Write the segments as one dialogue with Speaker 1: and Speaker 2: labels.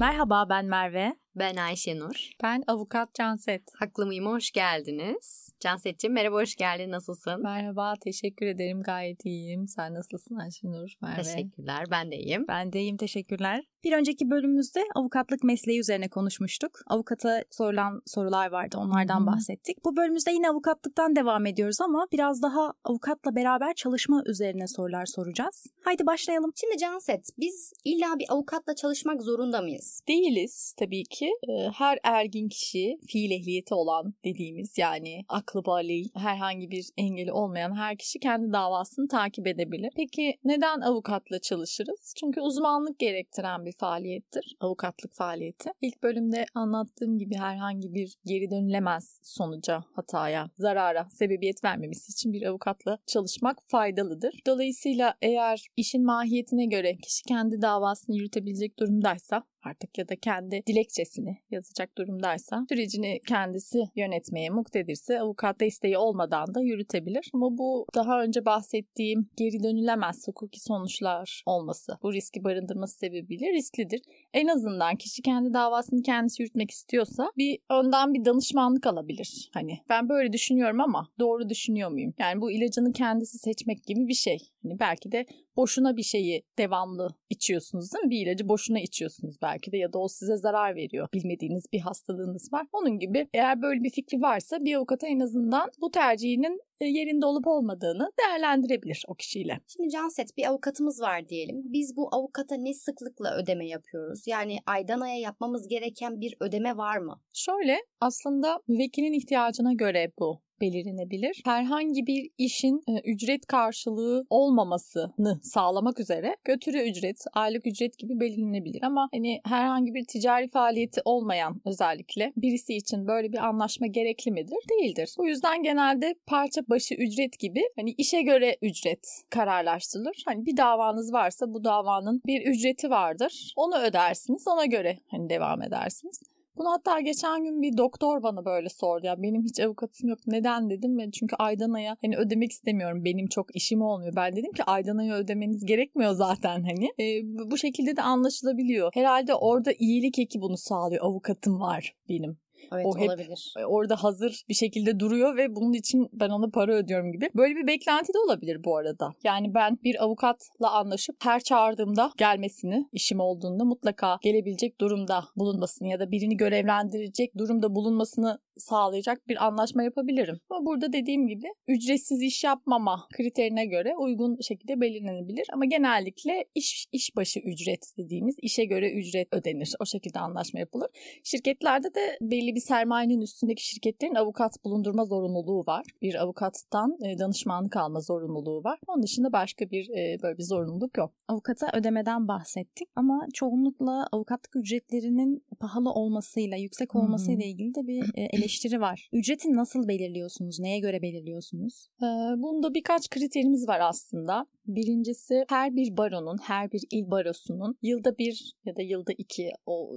Speaker 1: Merhaba ben Merve.
Speaker 2: Ben Ayşenur.
Speaker 3: Ben avukat Canset.
Speaker 2: Haklı mıyım? Hoş geldiniz. Canset'ciğim merhaba hoş geldin. Nasılsın?
Speaker 3: Merhaba teşekkür ederim gayet iyiyim. Sen nasılsın Ayşenur?
Speaker 2: Merve? Teşekkürler ben de iyiyim.
Speaker 1: Ben de iyiyim teşekkürler. Bir önceki bölümümüzde avukatlık mesleği üzerine konuşmuştuk. Avukata sorulan sorular vardı onlardan bahsettik. Bu bölümümüzde yine avukatlıktan devam ediyoruz ama biraz daha avukatla beraber çalışma üzerine sorular soracağız. Haydi başlayalım.
Speaker 2: Şimdi Canset biz illa bir avukatla çalışmak zorunda mıyız?
Speaker 3: Değiliz tabii ki ki her ergin kişi fiil ehliyeti olan dediğimiz yani aklı bali herhangi bir engeli olmayan her kişi kendi davasını takip edebilir. Peki neden avukatla çalışırız? Çünkü uzmanlık gerektiren bir faaliyettir avukatlık faaliyeti. İlk bölümde anlattığım gibi herhangi bir geri dönülemez sonuca, hataya, zarara sebebiyet vermemesi için bir avukatla çalışmak faydalıdır. Dolayısıyla eğer işin mahiyetine göre kişi kendi davasını yürütebilecek durumdaysa artık ya da kendi dilekçesini yazacak durumdaysa sürecini kendisi yönetmeye muktedirse avukat desteği olmadan da yürütebilir. Ama bu daha önce bahsettiğim geri dönülemez hukuki sonuçlar olması, bu riski barındırması sebebiyle risklidir. En azından kişi kendi davasını kendisi yürütmek istiyorsa bir önden bir danışmanlık alabilir. Hani ben böyle düşünüyorum ama doğru düşünüyor muyum? Yani bu ilacını kendisi seçmek gibi bir şey. Hani belki de boşuna bir şeyi devamlı içiyorsunuz değil mi? Bir ilacı boşuna içiyorsunuz belki de ya da o size zarar veriyor. Bilmediğiniz bir hastalığınız var. Onun gibi eğer böyle bir fikri varsa bir avukata en azından bu tercihinin yerinde olup olmadığını değerlendirebilir o kişiyle.
Speaker 2: Şimdi Canset bir avukatımız var diyelim. Biz bu avukata ne sıklıkla ödeme yapıyoruz? Yani aydan aya yapmamız gereken bir ödeme var mı?
Speaker 3: Şöyle aslında vekilin ihtiyacına göre bu belirlenebilir. Herhangi bir işin e, ücret karşılığı olmamasını sağlamak üzere götürü ücret, aylık ücret gibi belirlenebilir ama hani herhangi bir ticari faaliyeti olmayan özellikle birisi için böyle bir anlaşma gerekli midir? Değildir. Bu yüzden genelde parça başı ücret gibi hani işe göre ücret kararlaştırılır. Hani bir davanız varsa bu davanın bir ücreti vardır. Onu ödersiniz. Ona göre hani devam edersiniz. Bunu hatta geçen gün bir doktor bana böyle sordu. Ya benim hiç avukatım yok. Neden dedim ve çünkü aydan aya hani ödemek istemiyorum. Benim çok işim olmuyor. Ben dedim ki aydan aya ödemeniz gerekmiyor zaten hani. E, bu şekilde de anlaşılabiliyor. Herhalde orada iyilik eki bunu sağlıyor. Avukatım var benim.
Speaker 2: Evet o hep olabilir.
Speaker 3: orada hazır bir şekilde duruyor ve bunun için ben ona para ödüyorum gibi. Böyle bir beklenti de olabilir bu arada. Yani ben bir avukatla anlaşıp her çağırdığımda gelmesini, işim olduğunda mutlaka gelebilecek durumda bulunmasını ya da birini görevlendirecek durumda bulunmasını sağlayacak bir anlaşma yapabilirim. Ama burada dediğim gibi ücretsiz iş yapmama kriterine göre uygun şekilde belirlenebilir. Ama genellikle iş, iş başı ücret dediğimiz işe göre ücret ödenir. O şekilde anlaşma yapılır. Şirketlerde de belli bir sermayenin üstündeki şirketlerin avukat bulundurma zorunluluğu var. Bir avukattan e, danışmanlık alma zorunluluğu var. Onun dışında başka bir e, böyle bir zorunluluk yok.
Speaker 1: Avukata ödemeden bahsettik ama çoğunlukla avukatlık ücretlerinin pahalı olmasıyla, yüksek olmasıyla ilgili de bir e, eleştiri eleştiri var. Ücreti nasıl belirliyorsunuz? Neye göre belirliyorsunuz?
Speaker 3: Ee, bunda birkaç kriterimiz var aslında. Birincisi her bir baronun, her bir il barosunun yılda bir ya da yılda iki o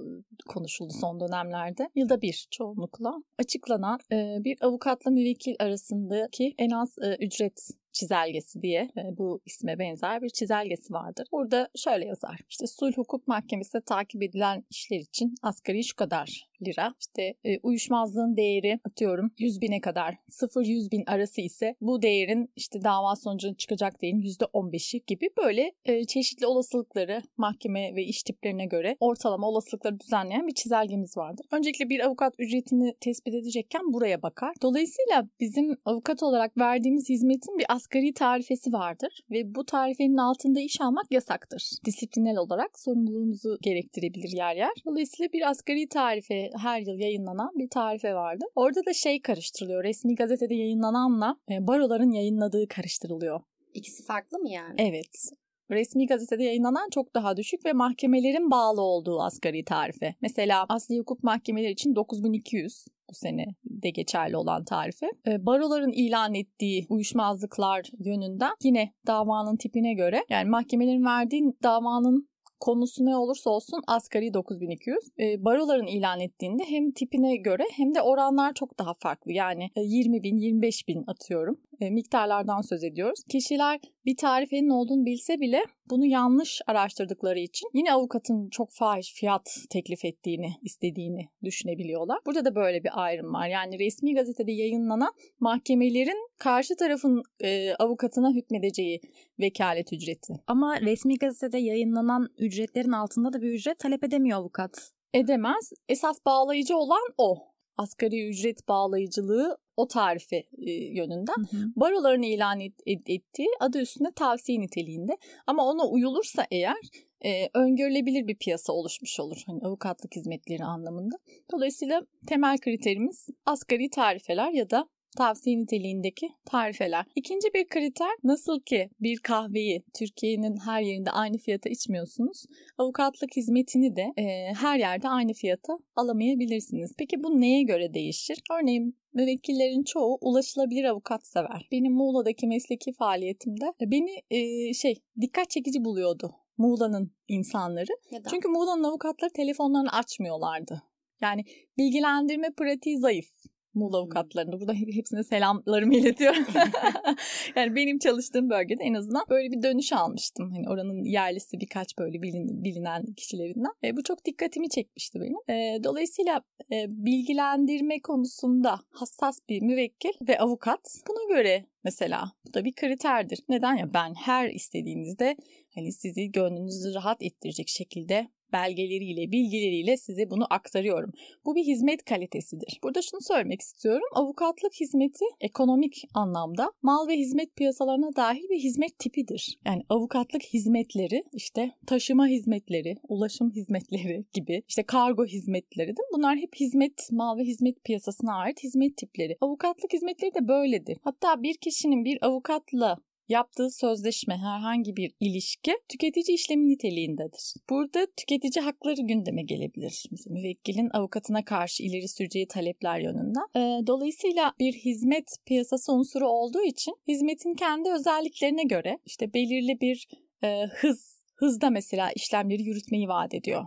Speaker 3: konuşuldu son dönemlerde. Yılda bir çoğunlukla açıklanan e, bir avukatla müvekkil arasındaki en az e, ücret çizelgesi diye e, bu isme benzer bir çizelgesi vardır. Burada şöyle yazar. İşte sulh hukuk mahkemesinde takip edilen işler için asgari şu kadar lira. İşte e, uyuşmazlığın değeri atıyorum 100 bine kadar 0-100 bin arası ise bu değerin işte dava sonucunda çıkacak değerin %15'i gibi böyle e, çeşitli olasılıkları mahkeme ve iş tiplerine göre ortalama olasılıkları düzenleyen bir çizelgemiz vardır. Öncelikle bir avukat ücretini tespit edecekken buraya bakar. Dolayısıyla bizim avukat olarak verdiğimiz hizmetin bir asgari tarifesi vardır ve bu tarifenin altında iş almak yasaktır. Disiplinel olarak sorumluluğumuzu gerektirebilir yer yer. Dolayısıyla bir asgari tarife her yıl yayınlanan bir tarife vardı. Orada da şey karıştırılıyor. Resmi gazetede yayınlananla e, baroların yayınladığı karıştırılıyor.
Speaker 2: İkisi farklı mı yani?
Speaker 3: Evet. Resmi gazetede yayınlanan çok daha düşük ve mahkemelerin bağlı olduğu asgari tarife. Mesela asli hukuk mahkemeleri için 9200 bu sene de geçerli olan tarife. E, baroların ilan ettiği uyuşmazlıklar yönünden yine davanın tipine göre yani mahkemelerin verdiği davanın konusu ne olursa olsun asgari 9200. E, baroların ilan ettiğinde hem tipine göre hem de oranlar çok daha farklı. Yani 20 e, bin, 25 bin atıyorum. E, miktarlardan söz ediyoruz. Kişiler bir tarifenin olduğunu bilse bile bunu yanlış araştırdıkları için yine avukatın çok fahiş fiyat teklif ettiğini, istediğini düşünebiliyorlar. Burada da böyle bir ayrım var. Yani resmi gazetede yayınlanan mahkemelerin karşı tarafın e, avukatına hükmedeceği vekalet ücreti.
Speaker 1: Ama resmi gazetede yayınlanan ücretlerin altında da bir ücret talep edemiyor avukat.
Speaker 3: Edemez. Esas bağlayıcı olan o asgari ücret bağlayıcılığı o tarife yönünden. Hı hı. Baroların ilan et, et, ettiği adı üstünde tavsiye niteliğinde. Ama ona uyulursa eğer e, öngörülebilir bir piyasa oluşmuş olur. Hani avukatlık hizmetleri anlamında. Dolayısıyla temel kriterimiz asgari tarifeler ya da tavsiye niteliğindeki tarifeler. İkinci bir kriter nasıl ki bir kahveyi Türkiye'nin her yerinde aynı fiyata içmiyorsunuz. Avukatlık hizmetini de e, her yerde aynı fiyata alamayabilirsiniz. Peki bu neye göre değişir? Örneğin müvekkillerin çoğu ulaşılabilir avukat sever. Benim Muğla'daki mesleki faaliyetimde beni e, şey dikkat çekici buluyordu Muğla'nın insanları. Neden? Çünkü Muğla'nın avukatları telefonlarını açmıyorlardı. Yani bilgilendirme pratiği zayıf. Muğla avukatlarında. Burada hepsine selamlarımı iletiyorum. yani benim çalıştığım bölgede en azından böyle bir dönüş almıştım. Hani oranın yerlisi birkaç böyle bilin, bilinen kişilerinden. E, bu çok dikkatimi çekmişti benim. E, dolayısıyla e, bilgilendirme konusunda hassas bir müvekkil ve avukat buna göre mesela bu da bir kriterdir. Neden ya ben her istediğinizde hani sizi gönlünüzü rahat ettirecek şekilde belgeleriyle, bilgileriyle size bunu aktarıyorum. Bu bir hizmet kalitesidir. Burada şunu söylemek istiyorum. Avukatlık hizmeti ekonomik anlamda mal ve hizmet piyasalarına dahil bir hizmet tipidir. Yani avukatlık hizmetleri işte taşıma hizmetleri, ulaşım hizmetleri gibi işte kargo hizmetleri değil? Bunlar hep hizmet, mal ve hizmet piyasasına ait hizmet tipleri. Avukatlık hizmetleri de böyledir. Hatta bir kişinin bir avukatla yaptığı sözleşme herhangi bir ilişki tüketici işlemi niteliğindedir. Burada tüketici hakları gündeme gelebilir. Mesela müvekkilin avukatına karşı ileri süreceği talepler yönünden. Ee, dolayısıyla bir hizmet piyasası unsuru olduğu için hizmetin kendi özelliklerine göre işte belirli bir e, hız hızda mesela işlemleri yürütmeyi vaat ediyor.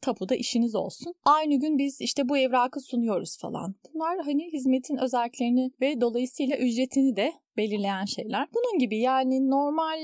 Speaker 3: Tapuda işiniz olsun. Aynı gün biz işte bu evrakı sunuyoruz falan. Bunlar hani hizmetin özelliklerini ve dolayısıyla ücretini de belirleyen şeyler. Bunun gibi yani normal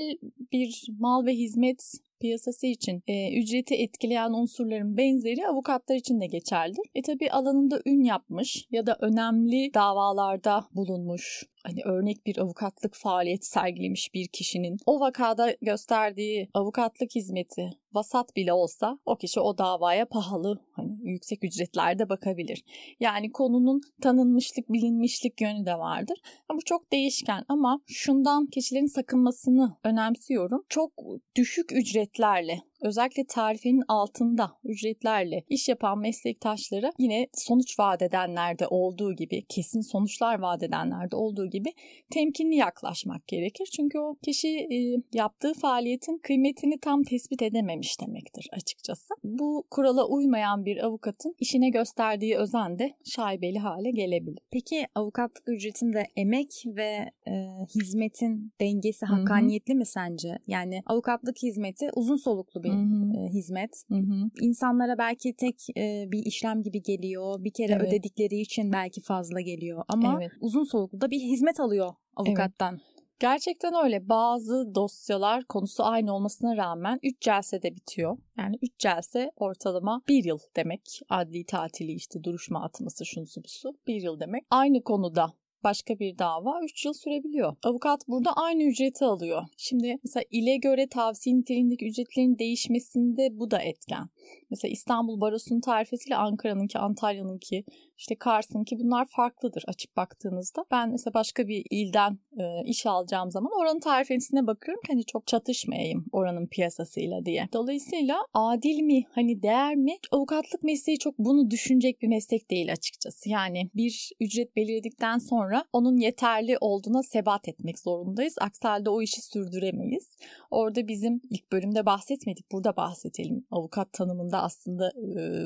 Speaker 3: bir mal ve hizmet piyasası için e, ücreti etkileyen unsurların benzeri avukatlar için de geçerlidir. E tabi alanında ün yapmış ya da önemli davalarda bulunmuş hani örnek bir avukatlık faaliyet sergilemiş bir kişinin o vakada gösterdiği avukatlık hizmeti vasat bile olsa o kişi o davaya pahalı hani yüksek ücretlerde bakabilir. Yani konunun tanınmışlık, bilinmişlik yönü de vardır. Bu çok değişken ama şundan kişilerin sakınmasını önemsiyorum. Çok düşük ücretlerle özellikle tarifenin altında ücretlerle iş yapan meslektaşları yine sonuç vaat edenlerde olduğu gibi, kesin sonuçlar vaat edenlerde olduğu gibi temkinli yaklaşmak gerekir. Çünkü o kişi e, yaptığı faaliyetin kıymetini tam tespit edememiş demektir açıkçası. Bu kurala uymayan bir avukatın işine gösterdiği özen de şaibeli hale gelebilir.
Speaker 1: Peki avukatlık ücretinde emek ve e, hizmetin dengesi hakkaniyetli Hı-hı. mi sence? Yani avukatlık hizmeti uzun soluklu bir bir e, hizmet. Hı-hı. İnsanlara belki tek e, bir işlem gibi geliyor. Bir kere evet. ödedikleri için belki fazla geliyor. Ama evet. uzun soluklu da bir hizmet alıyor avukattan. Evet.
Speaker 3: Gerçekten öyle. Bazı dosyalar konusu aynı olmasına rağmen 3 celsede bitiyor. Yani 3 celse ortalama 1 yıl demek. Adli tatili işte duruşma atması şunsu busu 1 yıl demek. Aynı konuda başka bir dava 3 yıl sürebiliyor. Avukat burada aynı ücreti alıyor. Şimdi mesela ile göre tavsiye niteliğindeki ücretlerin değişmesinde bu da etken. Mesela İstanbul Barosu'nun tarifesiyle Ankara'nınki, Antalya'nınki, işte Kars'ınki bunlar farklıdır açıp baktığınızda. Ben mesela başka bir ilden e, iş alacağım zaman oranın tarifesine bakıyorum ki hani çok çatışmayayım oranın piyasasıyla diye. Dolayısıyla adil mi, hani değer mi? Avukatlık mesleği çok bunu düşünecek bir meslek değil açıkçası. Yani bir ücret belirledikten sonra onun yeterli olduğuna sebat etmek zorundayız. Aksi halde o işi sürdüremeyiz. Orada bizim ilk bölümde bahsetmedik. Burada bahsedelim. Avukat tanımında aslında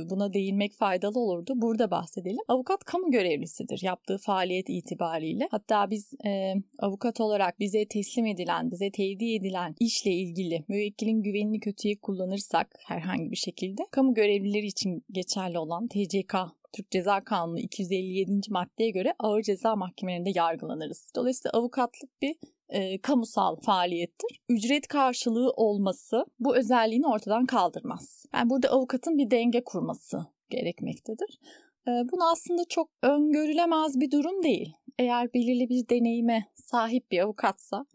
Speaker 3: buna değinmek faydalı olurdu. Burada bahsedelim. Avukat kamu görevlisidir yaptığı faaliyet itibariyle. Hatta biz avukat olarak bize teslim edilen, bize tevdi edilen işle ilgili müvekkilin güvenini kötüye kullanırsak herhangi bir şekilde kamu görevlileri için geçerli olan TCK Türk Ceza Kanunu 257. maddeye göre ağır ceza mahkemelerinde yargılanırız. Dolayısıyla avukatlık bir e, kamusal faaliyettir. Ücret karşılığı olması bu özelliğini ortadan kaldırmaz. Yani burada avukatın bir denge kurması gerekmektedir. E, bunu aslında çok öngörülemez bir durum değil. Eğer belirli bir deneyime sahip bir avukatsa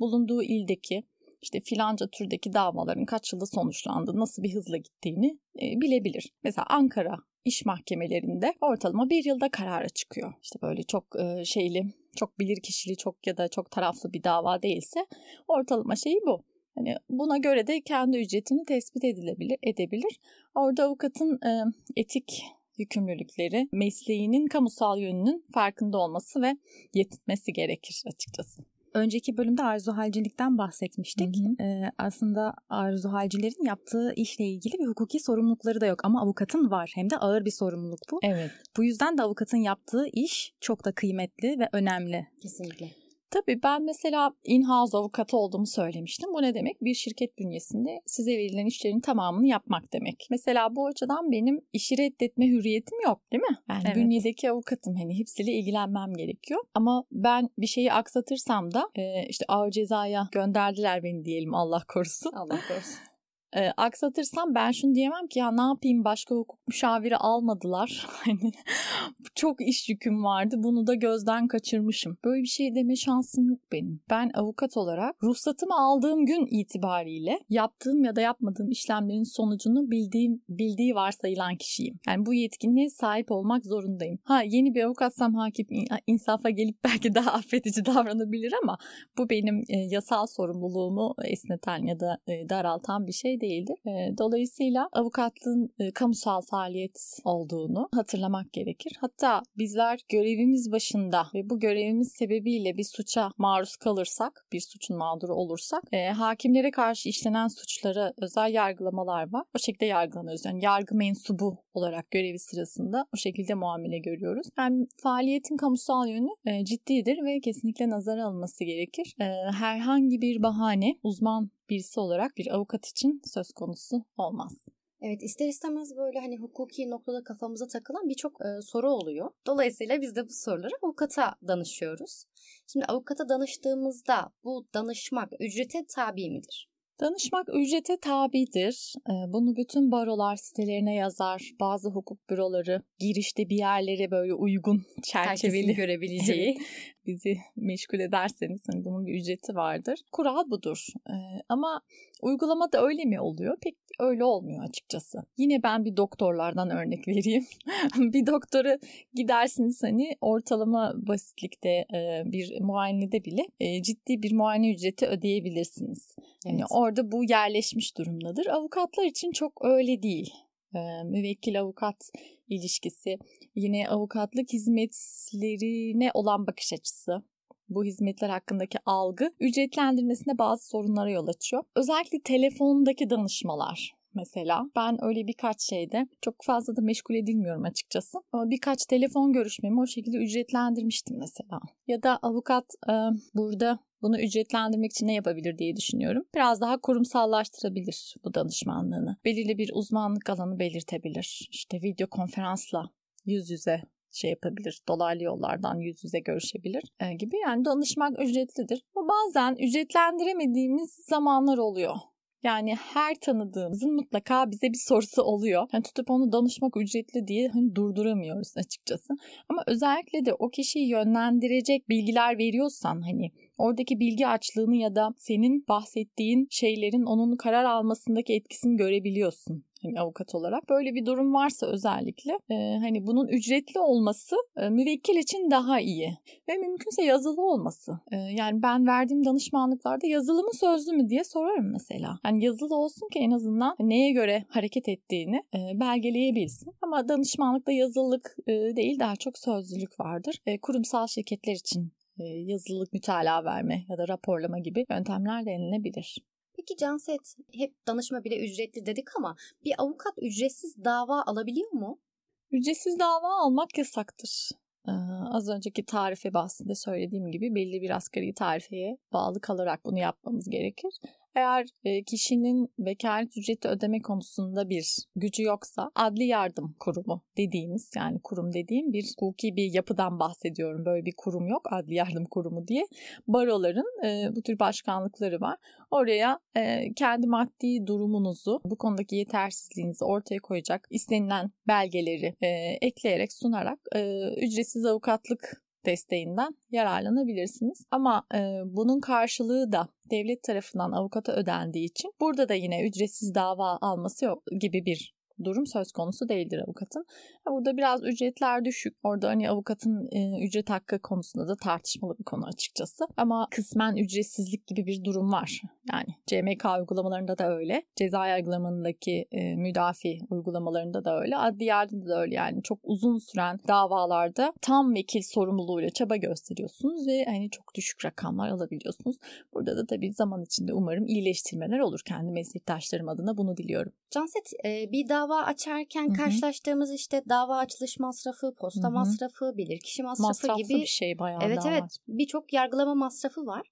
Speaker 3: bulunduğu ildeki işte filanca türdeki davaların kaç yılda sonuçlandı, nasıl bir hızla gittiğini e, bilebilir. Mesela Ankara iş mahkemelerinde ortalama bir yılda karara çıkıyor. İşte böyle çok e, şeyli, çok bilir kişili, çok ya da çok taraflı bir dava değilse ortalama şeyi bu. Hani buna göre de kendi ücretini tespit edilebilir, edebilir. Orada avukatın e, etik yükümlülükleri, mesleğinin kamusal yönünün farkında olması ve yetinmesi gerekir açıkçası.
Speaker 1: Önceki bölümde arzu halcilikten bahsetmiştik.
Speaker 3: Hı hı.
Speaker 1: Ee, aslında arzu halcilerin yaptığı işle ilgili bir hukuki sorumlulukları da yok ama avukatın var. Hem de ağır bir sorumluluk bu.
Speaker 3: Evet.
Speaker 1: Bu yüzden de avukatın yaptığı iş çok da kıymetli ve önemli.
Speaker 2: Kesinlikle.
Speaker 3: Tabii ben mesela in-house avukatı olduğumu söylemiştim. Bu ne demek? Bir şirket bünyesinde size verilen işlerin tamamını yapmak demek. Mesela bu açıdan benim işi reddetme hürriyetim yok değil mi? Yani
Speaker 1: Evet.
Speaker 3: bünyedeki avukatım hani hepsiyle ilgilenmem gerekiyor. Ama ben bir şeyi aksatırsam da işte ağır cezaya gönderdiler beni diyelim Allah korusun.
Speaker 2: Allah korusun.
Speaker 3: E, aksatırsam ben şunu diyemem ki ya ne yapayım başka hukuk müşaviri almadılar. Hani çok iş yüküm vardı bunu da gözden kaçırmışım. Böyle bir şey deme şansım yok benim. Ben avukat olarak ruhsatımı aldığım gün itibariyle yaptığım ya da yapmadığım işlemlerin sonucunu bildiğim bildiği varsayılan kişiyim. Yani bu yetkinliğe sahip olmak zorundayım. Ha yeni bir avukatsam hakim insafa gelip belki daha affedici davranabilir ama bu benim e, yasal sorumluluğumu esneten ya da e, daraltan bir şey değildir. E, dolayısıyla avukatlığın e, kamusal faaliyet olduğunu hatırlamak gerekir. Hatta bizler görevimiz başında ve bu görevimiz sebebiyle bir suça maruz kalırsak, bir suçun mağduru olursak, e, hakimlere karşı işlenen suçlara özel yargılamalar var. O şekilde yargılanıyoruz. Yani yargı mensubu olarak görevi sırasında o şekilde muamele görüyoruz. Yani faaliyetin kamusal yönü e, ciddidir ve kesinlikle nazara alınması gerekir. Herhangi bir bahane uzman birisi olarak bir avukat için söz konusu olmaz.
Speaker 2: Evet ister istemez böyle hani hukuki noktada kafamıza takılan birçok e, soru oluyor. Dolayısıyla biz de bu soruları avukata danışıyoruz. Şimdi avukata danıştığımızda bu danışmak ücrete tabi midir?
Speaker 3: Danışmak ücrete tabidir. Ee, Bunu bütün barolar sitelerine yazar. Bazı hukuk büroları girişte bir yerlere böyle uygun
Speaker 2: Herkesin
Speaker 3: çerçeveli
Speaker 2: görebileceği.
Speaker 3: bizi meşgul ederseniz hani bunun bir ücreti vardır. Kural budur. Ee, ama uygulamada öyle mi oluyor? Pek öyle olmuyor açıkçası. Yine ben bir doktorlardan örnek vereyim. bir doktora gidersiniz hani ortalama basitlikte e, bir muayenede bile e, ciddi bir muayene ücreti ödeyebilirsiniz. Yani
Speaker 2: Evet.
Speaker 3: orada bu yerleşmiş durumdadır. Avukatlar için çok öyle değil. Ee, müvekkil avukat ilişkisi, yine avukatlık hizmetlerine olan bakış açısı, bu hizmetler hakkındaki algı ücretlendirmesinde bazı sorunlara yol açıyor. Özellikle telefondaki danışmalar mesela. Ben öyle birkaç şeyde çok fazla da meşgul edilmiyorum açıkçası. Ama birkaç telefon görüşmemi o şekilde ücretlendirmiştim mesela. Ya da avukat e, burada bunu ücretlendirmek için ne yapabilir diye düşünüyorum. Biraz daha kurumsallaştırabilir bu danışmanlığını. Belirli bir uzmanlık alanı belirtebilir. İşte video konferansla yüz yüze şey yapabilir. Dolaylı yollardan yüz yüze görüşebilir e, gibi. Yani danışmak ücretlidir. Ama bazen ücretlendiremediğimiz zamanlar oluyor. Yani her tanıdığımızın mutlaka bize bir sorusu oluyor. Yani tutup onu danışmak ücretli diye hani durduramıyoruz açıkçası. Ama özellikle de o kişiyi yönlendirecek bilgiler veriyorsan hani oradaki bilgi açlığını ya da senin bahsettiğin şeylerin onun karar almasındaki etkisini görebiliyorsun hani avukat olarak. Böyle bir durum varsa özellikle e, hani bunun ücretli olması e, müvekkil için daha iyi ve mümkünse yazılı olması. E, yani ben verdiğim danışmanlıklarda yazılı mı sözlü mü diye sorarım mesela. Yani yazılı olsun ki en azından neye göre hareket ettiğini e, belgeleyebilsin. Ama danışmanlıkta yazılılık e, değil daha çok sözlülük vardır. E, kurumsal şirketler için yazılılık mütalaa verme ya da raporlama gibi yöntemler denilebilir.
Speaker 2: Peki Canset hep danışma bile ücretli dedik ama bir avukat ücretsiz dava alabiliyor mu?
Speaker 3: Ücretsiz dava almak yasaktır. Ee, az önceki tarife bahsinde söylediğim gibi belli bir asgari tarifeye bağlı kalarak bunu yapmamız gerekir. Eğer e, kişinin vekalet ücreti ödeme konusunda bir gücü yoksa adli yardım kurumu dediğimiz yani kurum dediğim bir hukuki bir yapıdan bahsediyorum. Böyle bir kurum yok adli yardım kurumu diye. Baroların e, bu tür başkanlıkları var. Oraya e, kendi maddi durumunuzu, bu konudaki yetersizliğinizi ortaya koyacak istenilen belgeleri e, ekleyerek sunarak e, ücretsiz avukatlık desteğinden yararlanabilirsiniz. Ama e, bunun karşılığı da devlet tarafından avukata ödendiği için burada da yine ücretsiz dava alması yok gibi bir durum söz konusu değildir avukatın. Burada biraz ücretler düşük. Orada hani avukatın e, ücret hakkı konusunda da tartışmalı bir konu açıkçası. Ama kısmen ücretsizlik gibi bir durum var. Yani CMK uygulamalarında da öyle. Ceza yargılamanındaki e, müdafi uygulamalarında da öyle. Adli yardımda da öyle yani. Çok uzun süren davalarda tam vekil sorumluluğuyla çaba gösteriyorsunuz ve hani çok düşük rakamlar alabiliyorsunuz. Burada da tabii zaman içinde umarım iyileştirmeler olur. Kendi meslektaşlarım adına bunu diliyorum.
Speaker 2: Canset e, bir dava açarken Hı-hı. karşılaştığımız işte dava açılış masrafı, posta Hı-hı. masrafı, bilirkişi masrafı
Speaker 3: Masraflı
Speaker 2: gibi
Speaker 3: bir şey bayağı
Speaker 2: Evet
Speaker 3: dava.
Speaker 2: evet birçok yargılama masrafı var.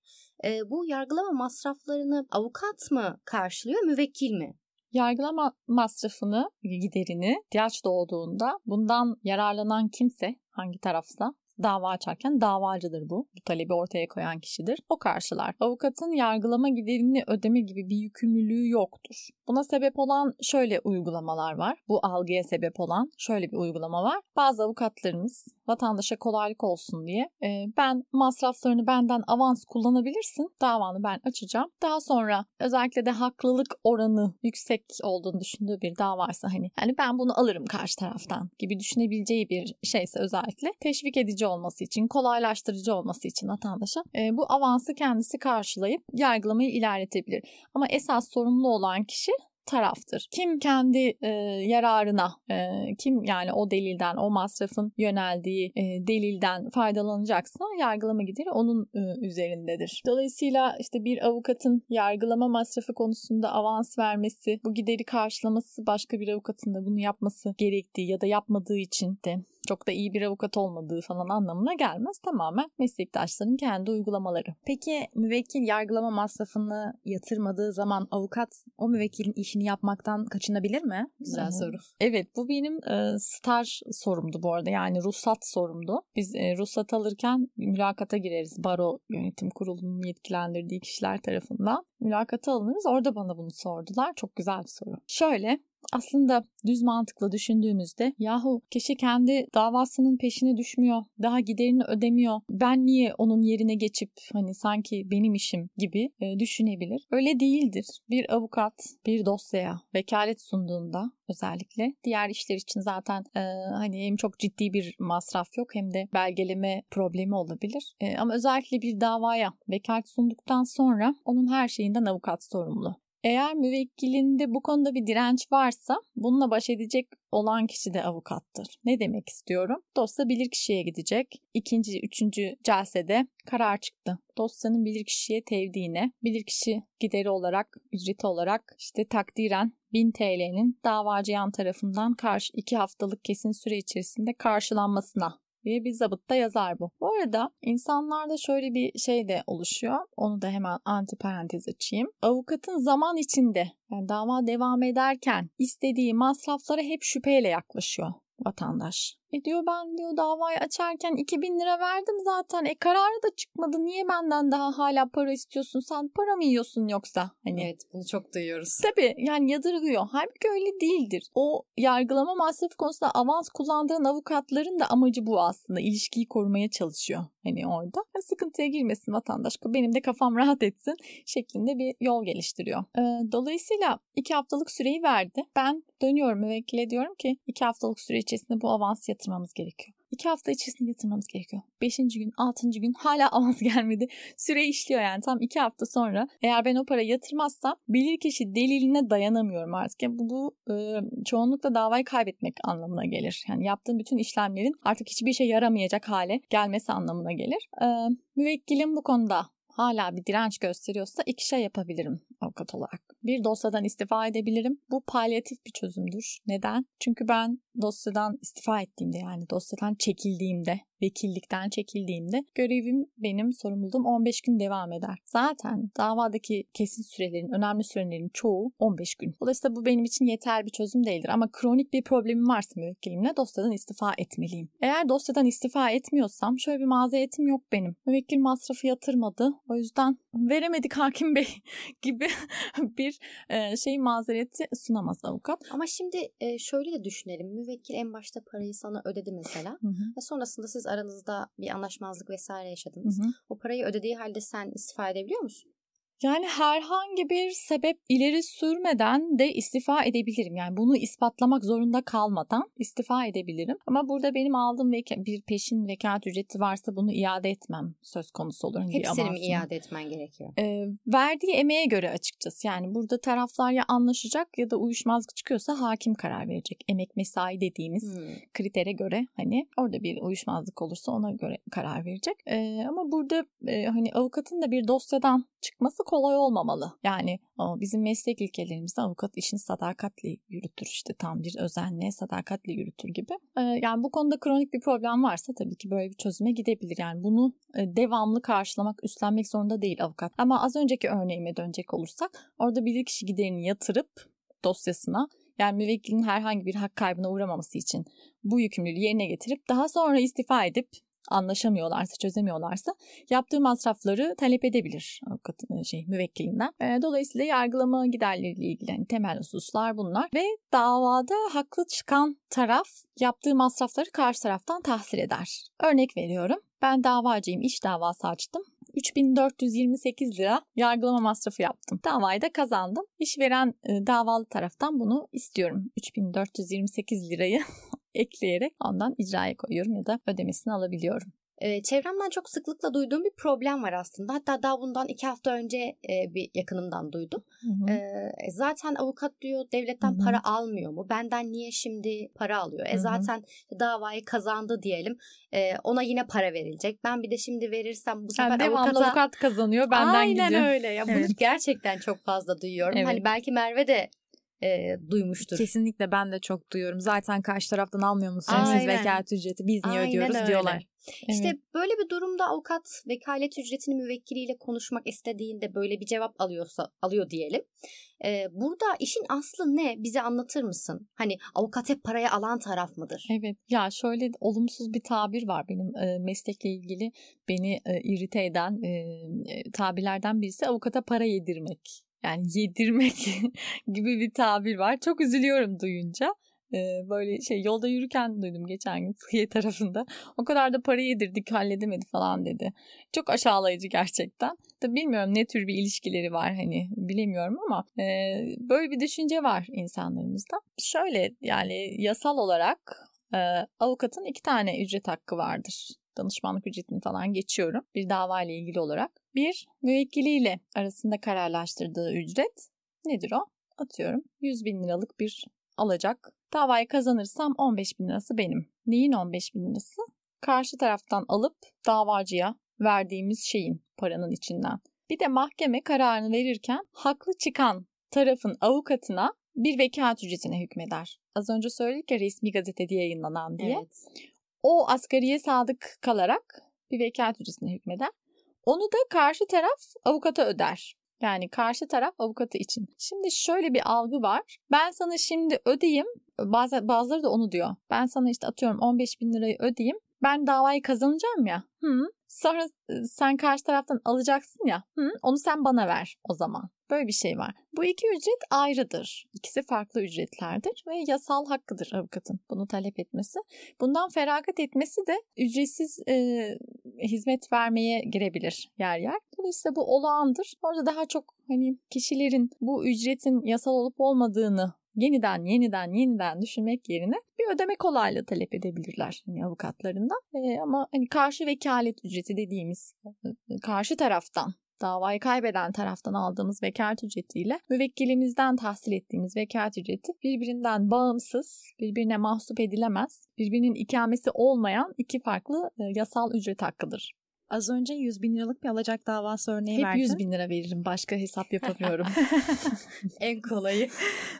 Speaker 2: E, bu yargılama masraflarını avukat mı karşılıyor, müvekkil mi?
Speaker 3: Yargılama masrafını, giderini ihtiyaç doğduğunda bundan yararlanan kimse hangi tarafsa dava açarken davacıdır bu. Bu talebi ortaya koyan kişidir. O karşılar. Avukatın yargılama giderini ödeme gibi bir yükümlülüğü yoktur. Buna sebep olan şöyle uygulamalar var. Bu algıya sebep olan şöyle bir uygulama var. Bazı avukatlarımız vatandaşa kolaylık olsun diye e, ben masraflarını benden avans kullanabilirsin. Davanı ben açacağım. Daha sonra özellikle de haklılık oranı yüksek olduğunu düşündüğü bir davaysa hani yani ben bunu alırım karşı taraftan gibi düşünebileceği bir şeyse özellikle teşvik edici olması için, kolaylaştırıcı olması için vatandaşa e, bu avansı kendisi karşılayıp yargılamayı ilerletebilir. Ama esas sorumlu olan kişi taraftır. Kim kendi e, yararına, e, kim yani o delilden, o masrafın yöneldiği e, delilden faydalanacaksa yargılama gideri onun e, üzerindedir. Dolayısıyla işte bir avukatın yargılama masrafı konusunda avans vermesi, bu gideri karşılaması başka bir avukatın da bunu yapması gerektiği ya da yapmadığı için de çok da iyi bir avukat olmadığı falan anlamına gelmez. Tamamen meslektaşların kendi uygulamaları.
Speaker 1: Peki müvekkil yargılama masrafını yatırmadığı zaman avukat o müvekkilin işini yapmaktan kaçınabilir mi?
Speaker 2: Güzel soru.
Speaker 3: Evet bu benim e, staj sorumdu bu arada yani ruhsat sorumdu. Biz e, ruhsat alırken mülakata gireriz baro yönetim kurulunun yetkilendirdiği kişiler tarafından. Mülakata alınırız orada bana bunu sordular. Çok güzel bir soru. Şöyle aslında düz mantıkla düşündüğümüzde yahu kişi kendi davasının peşine düşmüyor, daha giderini ödemiyor. Ben niye onun yerine geçip hani sanki benim işim gibi e, düşünebilir. Öyle değildir. Bir avukat bir dosyaya vekalet sunduğunda özellikle diğer işler için zaten e, hani hem çok ciddi bir masraf yok hem de belgeleme problemi olabilir. E, ama özellikle bir davaya vekalet sunduktan sonra onun her şeyinden avukat sorumlu. Eğer müvekkilinde bu konuda bir direnç varsa bununla baş edecek olan kişi de avukattır. Ne demek istiyorum? Dosya bilirkişiye gidecek. İkinci, üçüncü celsede karar çıktı. Dosyanın bilirkişiye tevdiğine, bilirkişi gideri olarak, ücreti olarak işte takdiren 1000 TL'nin davacı yan tarafından karşı 2 haftalık kesin süre içerisinde karşılanmasına diye bir zabıtta yazar bu. Bu arada insanlarda şöyle bir şey de oluşuyor. Onu da hemen anti parantez açayım. Avukatın zaman içinde yani dava devam ederken istediği masraflara hep şüpheyle yaklaşıyor vatandaş. E diyor ben diyor davayı açarken 2000 lira verdim zaten. E kararı da çıkmadı. Niye benden daha hala para istiyorsun? Sen para mı yiyorsun yoksa?
Speaker 2: Hani Evet bunu çok duyuyoruz.
Speaker 3: Tabii yani yadırgıyor. Halbuki öyle değildir. O yargılama masrafı konusunda avans kullandıran avukatların da amacı bu aslında. İlişkiyi korumaya çalışıyor hani orada. Ya sıkıntıya girmesin vatandaş. Benim de kafam rahat etsin şeklinde bir yol geliştiriyor. Ee, dolayısıyla iki haftalık süreyi verdi. Ben dönüyorum müvekkile diyorum ki iki haftalık süre içerisinde bu avans yatırmamız gerekiyor. İki hafta içerisinde yatırmamız gerekiyor. Beşinci gün, altıncı gün hala avans gelmedi. Süre işliyor yani tam iki hafta sonra. Eğer ben o para yatırmazsam bilirkişi deliline dayanamıyorum artık. Yani bu, bu e, çoğunlukla davayı kaybetmek anlamına gelir. Yani yaptığım bütün işlemlerin artık hiçbir işe yaramayacak hale gelmesi anlamına gelir. E, müvekkilim bu konuda hala bir direnç gösteriyorsa iki şey yapabilirim. Avukat olarak. Bir dosyadan istifa edebilirim. Bu palyatif bir çözümdür. Neden? Çünkü ben dosyadan istifa ettiğimde yani dosyadan çekildiğimde vekillikten çekildiğimde görevim benim sorumluluğum 15 gün devam eder. Zaten davadaki kesin sürelerin, önemli sürelerin çoğu 15 gün. Dolayısıyla bu benim için yeter bir çözüm değildir. Ama kronik bir problemim varsa müvekkilimle dosyadan istifa etmeliyim. Eğer dosyadan istifa etmiyorsam şöyle bir mazeretim yok benim. Müvekkil masrafı yatırmadı. O yüzden veremedik hakim bey gibi bir şey mazereti sunamaz avukat.
Speaker 2: Ama şimdi şöyle de düşünelim. Müvekkil en başta parayı sana ödedi mesela. Hı hı. Ve sonrasında siz aranızda bir anlaşmazlık vesaire yaşadınız. Hı hı. O parayı ödediği halde sen istifa edebiliyor musun?
Speaker 3: Yani herhangi bir sebep ileri sürmeden de istifa edebilirim. Yani bunu ispatlamak zorunda kalmadan istifa edebilirim. Ama burada benim aldığım veka- bir peşin vekalet ücreti varsa bunu iade etmem söz konusu olur.
Speaker 2: Hani Hepsini mi iade etmen gerekiyor?
Speaker 3: Ee, verdiği emeğe göre açıkçası. Yani burada taraflar ya anlaşacak ya da uyuşmazlık çıkıyorsa hakim karar verecek. Emek mesai dediğimiz hmm. kritere göre hani orada bir uyuşmazlık olursa ona göre karar verecek. Ee, ama burada e, hani avukatın da bir dosyadan çıkması kolay olmamalı. Yani bizim meslek ilkelerimizde avukat işini sadakatli yürütür işte tam bir özenle sadakatli yürütür gibi. Ee, yani bu konuda kronik bir problem varsa tabii ki böyle bir çözüme gidebilir. Yani bunu e, devamlı karşılamak, üstlenmek zorunda değil avukat. Ama az önceki örneğime dönecek olursak orada bir kişi giderini yatırıp dosyasına yani müvekkilin herhangi bir hak kaybına uğramaması için bu yükümlülüğü yerine getirip daha sonra istifa edip anlaşamıyorlarsa, çözemiyorlarsa yaptığı masrafları talep edebilir avukatın e, şey müvekkilinden. E, dolayısıyla yargılama giderleriyle ilgili yani temel hususlar bunlar ve davada haklı çıkan taraf yaptığı masrafları karşı taraftan tahsil eder. Örnek veriyorum. Ben davacıyım, iş davası açtım. 3428 lira yargılama masrafı yaptım. Davayı da kazandım. İşveren e, davalı taraftan bunu istiyorum. 3428 lirayı ekleyerek ondan icraya koyuyorum ya da ödemesini alabiliyorum.
Speaker 2: E, çevremden çok sıklıkla duyduğum bir problem var aslında. Hatta daha bundan iki hafta önce e, bir yakınımdan duydum. Hı hı. E, zaten avukat diyor devletten hı hı. para almıyor mu? Benden niye şimdi para alıyor? E hı hı. zaten davayı kazandı diyelim. E, ona yine para verilecek. Ben bir de şimdi verirsem bu sefer yani avukata...
Speaker 3: avukat kazanıyor benden
Speaker 2: Aynen
Speaker 3: gidiyor.
Speaker 2: öyle. Ya, evet. Bunu gerçekten çok fazla duyuyorum. Evet. Hani belki Merve de e, duymuştur.
Speaker 1: Kesinlikle ben de çok duyuyorum. Zaten karşı taraftan almıyor musunuz siz vekalet ücreti biz niye Aynen ödüyoruz öyle. diyorlar.
Speaker 2: Evet. İşte böyle bir durumda avukat vekalet ücretini müvekkiliyle konuşmak istediğinde böyle bir cevap alıyorsa alıyor diyelim. Ee, burada işin aslı ne? Bize anlatır mısın? Hani avukat hep parayı alan taraf mıdır?
Speaker 3: Evet. Ya şöyle olumsuz bir tabir var benim e, meslekle ilgili beni e, irite eden e tabirlerden birisi avukata para yedirmek yani yedirmek gibi bir tabir var. Çok üzülüyorum duyunca. Ee, böyle şey yolda yürürken duydum geçen gün Sıhhiye tarafında. O kadar da para yedirdik halledemedi falan dedi. Çok aşağılayıcı gerçekten. Tabii bilmiyorum ne tür bir ilişkileri var hani bilemiyorum ama e, böyle bir düşünce var insanlarımızda. Şöyle yani yasal olarak e, avukatın iki tane ücret hakkı vardır danışmanlık ücretini falan geçiyorum bir dava ile ilgili olarak. Bir, müvekkiliyle arasında kararlaştırdığı ücret nedir o? Atıyorum 100 bin liralık bir alacak. Davayı kazanırsam 15 bin lirası benim. Neyin 15 bin lirası? Karşı taraftan alıp davacıya verdiğimiz şeyin paranın içinden. Bir de mahkeme kararını verirken haklı çıkan tarafın avukatına bir vekalet ücretine hükmeder. Az önce söyledik ya resmi gazetede yayınlanan diye. Evet. O asgariye sadık kalarak bir vekalet ücretine hükmeder. Onu da karşı taraf avukata öder. Yani karşı taraf avukatı için. Şimdi şöyle bir algı var. Ben sana şimdi ödeyeyim. Bazı, bazıları da onu diyor. Ben sana işte atıyorum 15 bin lirayı ödeyeyim. Ben davayı kazanacağım ya. Hı. Sonra sen karşı taraftan alacaksın ya. Hı. Onu sen bana ver o zaman. Böyle bir şey var. Bu iki ücret ayrıdır. İkisi farklı ücretlerdir ve yasal hakkıdır avukatın bunu talep etmesi. Bundan feragat etmesi de ücretsiz e, hizmet vermeye girebilir yer yer. Dolayısıyla bu olağandır. Orada daha çok hani kişilerin bu ücretin yasal olup olmadığını yeniden yeniden yeniden düşünmek yerine bir ödeme kolaylığı talep edebilirler hani avukatlarından. E, ama hani karşı vekalet ücreti dediğimiz karşı taraftan davayı kaybeden taraftan aldığımız vekalet ücretiyle müvekkilimizden tahsil ettiğimiz vekalet ücreti birbirinden bağımsız, birbirine mahsup edilemez, birbirinin ikamesi olmayan iki farklı e, yasal ücret hakkıdır.
Speaker 1: Az önce 100 bin liralık bir alacak davası örneği
Speaker 3: Hep
Speaker 1: verdin.
Speaker 3: 100 bin lira veririm. Başka hesap yapamıyorum.
Speaker 2: en kolayı.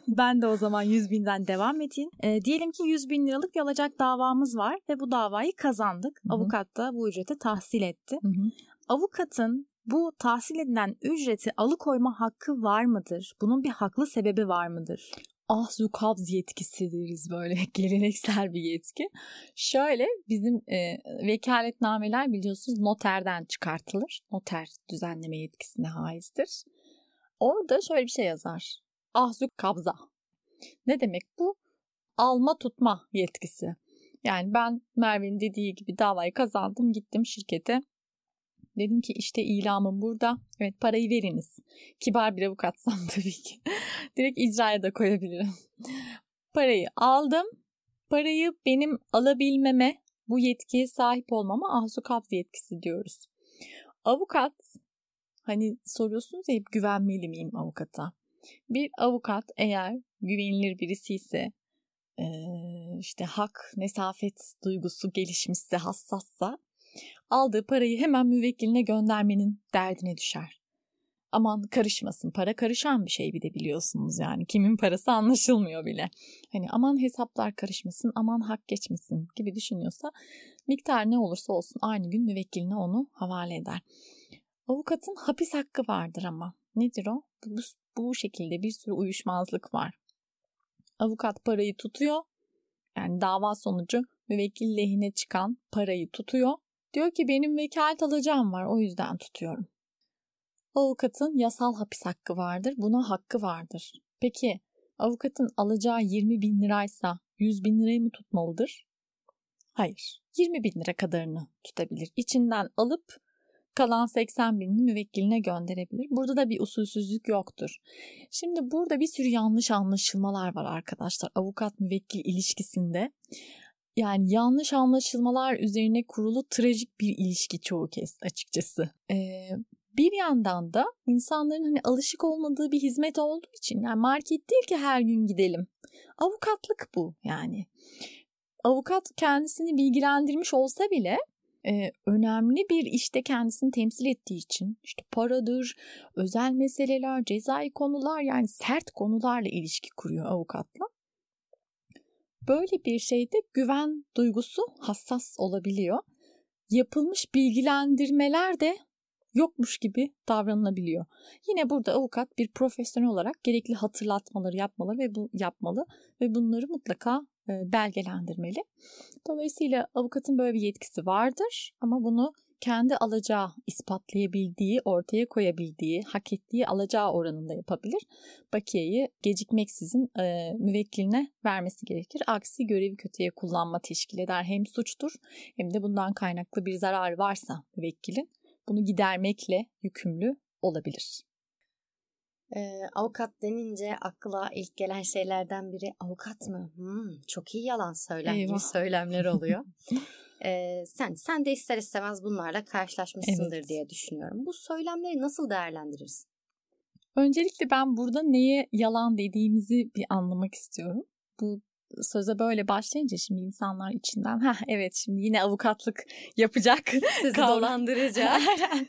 Speaker 1: Ben de o zaman 100 binden devam edeyim. E, diyelim ki 100 bin liralık bir alacak davamız var ve bu davayı kazandık.
Speaker 3: Hı hı.
Speaker 1: Avukat da bu ücreti tahsil etti.
Speaker 3: Hı hı.
Speaker 1: Avukatın bu tahsil edilen ücreti alıkoyma hakkı var mıdır? Bunun bir haklı sebebi var mıdır?
Speaker 3: Ahzu kabz yetkisi deriz böyle geleneksel bir yetki. Şöyle bizim e, vekaletnameler biliyorsunuz noterden çıkartılır. Noter düzenleme yetkisine haizdir. Orada şöyle bir şey yazar. Ahzu kabza. Ne demek bu? Alma tutma yetkisi. Yani ben Merve'nin dediği gibi davayı kazandım gittim şirkete. Dedim ki işte ilamım burada. Evet parayı veriniz. Kibar bir avukatsam tabii ki. Direkt icraya da koyabilirim. Parayı aldım. Parayı benim alabilmeme, bu yetkiye sahip olmama ahzu kabz yetkisi diyoruz. Avukat, hani soruyorsunuz ya hep güvenmeli miyim avukata? Bir avukat eğer güvenilir birisi ise, işte hak, nesafet duygusu gelişmişse, hassassa aldığı parayı hemen müvekkiline göndermenin derdine düşer. Aman karışmasın para karışan bir şey bir de biliyorsunuz yani kimin parası anlaşılmıyor bile. Hani aman hesaplar karışmasın aman hak geçmesin gibi düşünüyorsa miktar ne olursa olsun aynı gün müvekkiline onu havale eder. Avukatın hapis hakkı vardır ama nedir o? Bu, bu şekilde bir sürü uyuşmazlık var. Avukat parayı tutuyor yani dava sonucu müvekkil lehine çıkan parayı tutuyor Diyor ki benim vekalet alacağım var o yüzden tutuyorum. Avukatın yasal hapis hakkı vardır. Buna hakkı vardır. Peki avukatın alacağı 20 bin liraysa 100 bin lirayı mı tutmalıdır? Hayır. 20 bin lira kadarını tutabilir. İçinden alıp kalan 80 binini müvekkiline gönderebilir. Burada da bir usulsüzlük yoktur. Şimdi burada bir sürü yanlış anlaşılmalar var arkadaşlar avukat müvekkil ilişkisinde yani yanlış anlaşılmalar üzerine kurulu trajik bir ilişki çoğu kez açıkçası. Ee, bir yandan da insanların hani alışık olmadığı bir hizmet olduğu için yani market değil ki her gün gidelim. Avukatlık bu yani. Avukat kendisini bilgilendirmiş olsa bile e, önemli bir işte kendisini temsil ettiği için işte paradır, özel meseleler, cezai konular yani sert konularla ilişki kuruyor avukatla. Böyle bir şeyde güven duygusu hassas olabiliyor. Yapılmış bilgilendirmeler de yokmuş gibi davranılabiliyor. Yine burada avukat bir profesyonel olarak gerekli hatırlatmaları yapmalı ve bu yapmalı ve bunları mutlaka e, belgelendirmeli. Dolayısıyla avukatın böyle bir yetkisi vardır ama bunu kendi alacağı ispatlayabildiği, ortaya koyabildiği, hak ettiği alacağı oranında yapabilir. Bakiyeyi gecikmeksizin e, müvekkiline vermesi gerekir. Aksi görevi kötüye kullanma teşkil eder. Hem suçtur hem de bundan kaynaklı bir zarar varsa müvekkilin bunu gidermekle yükümlü olabilir.
Speaker 2: Ee, avukat denince akla ilk gelen şeylerden biri avukat mı? Hmm, çok iyi yalan söylen gibi söylemler oluyor. ee, sen sen de ister istemez bunlarla karşılaşmışsındır evet. diye düşünüyorum. Bu söylemleri nasıl değerlendirirsin?
Speaker 3: Öncelikle ben burada neye yalan dediğimizi bir anlamak istiyorum. Bu söze böyle başlayınca şimdi insanlar içinden ha evet şimdi yine avukatlık yapacak.
Speaker 2: Sizi dolandıracak.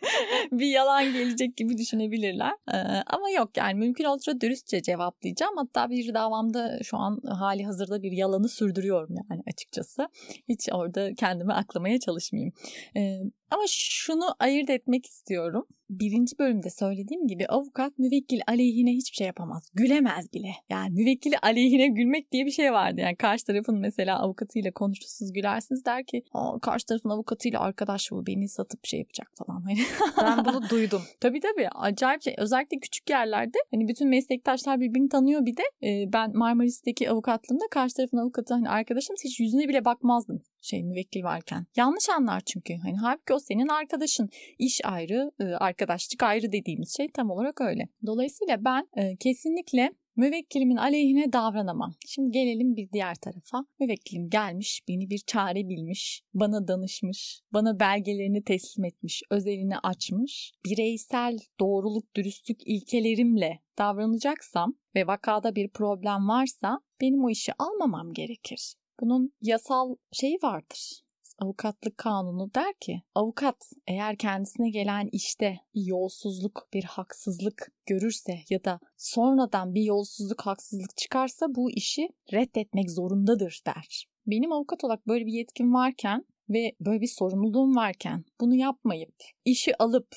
Speaker 3: bir yalan gelecek gibi düşünebilirler. Ee, ama yok yani mümkün olduğunca dürüstçe cevaplayacağım. Hatta bir davamda şu an hali hazırda bir yalanı sürdürüyorum yani açıkçası. Hiç orada kendimi aklamaya çalışmayayım. Ee, ama şunu ayırt etmek istiyorum. Birinci bölümde söylediğim gibi avukat müvekkil aleyhine hiçbir şey yapamaz. Gülemez bile. Yani müvekkili aleyhine gülmek diye bir şey vardı. Yani karşı tarafın mesela avukatıyla konuşursunuz gülersiniz der ki karşı tarafın avukatıyla arkadaş bu beni satıp şey yapacak falan.
Speaker 1: Ben bunu duydum.
Speaker 3: tabii tabii acayip şey. Özellikle küçük yerlerde hani bütün meslektaşlar birbirini tanıyor bir de. Ee, ben Marmaris'teki avukatlığımda karşı tarafın avukatı hani arkadaşım hiç yüzüne bile bakmazdım şey müvekkil varken. Yanlış anlar çünkü. Hani halbuki o senin arkadaşın. İş ayrı, arkadaşlık ayrı dediğimiz şey tam olarak öyle. Dolayısıyla ben kesinlikle müvekkilimin aleyhine davranamam. Şimdi gelelim bir diğer tarafa. Müvekkilim gelmiş, beni bir çare bilmiş, bana danışmış, bana belgelerini teslim etmiş, özelini açmış. Bireysel doğruluk, dürüstlük ilkelerimle davranacaksam ve vakada bir problem varsa benim o işi almamam gerekir. Bunun yasal şeyi vardır. avukatlık kanunu der ki avukat eğer kendisine gelen işte bir yolsuzluk, bir haksızlık görürse ya da sonradan bir yolsuzluk, haksızlık çıkarsa bu işi reddetmek zorundadır der. Benim avukat olarak böyle bir yetkim varken ve böyle bir sorumluluğum varken bunu yapmayıp işi alıp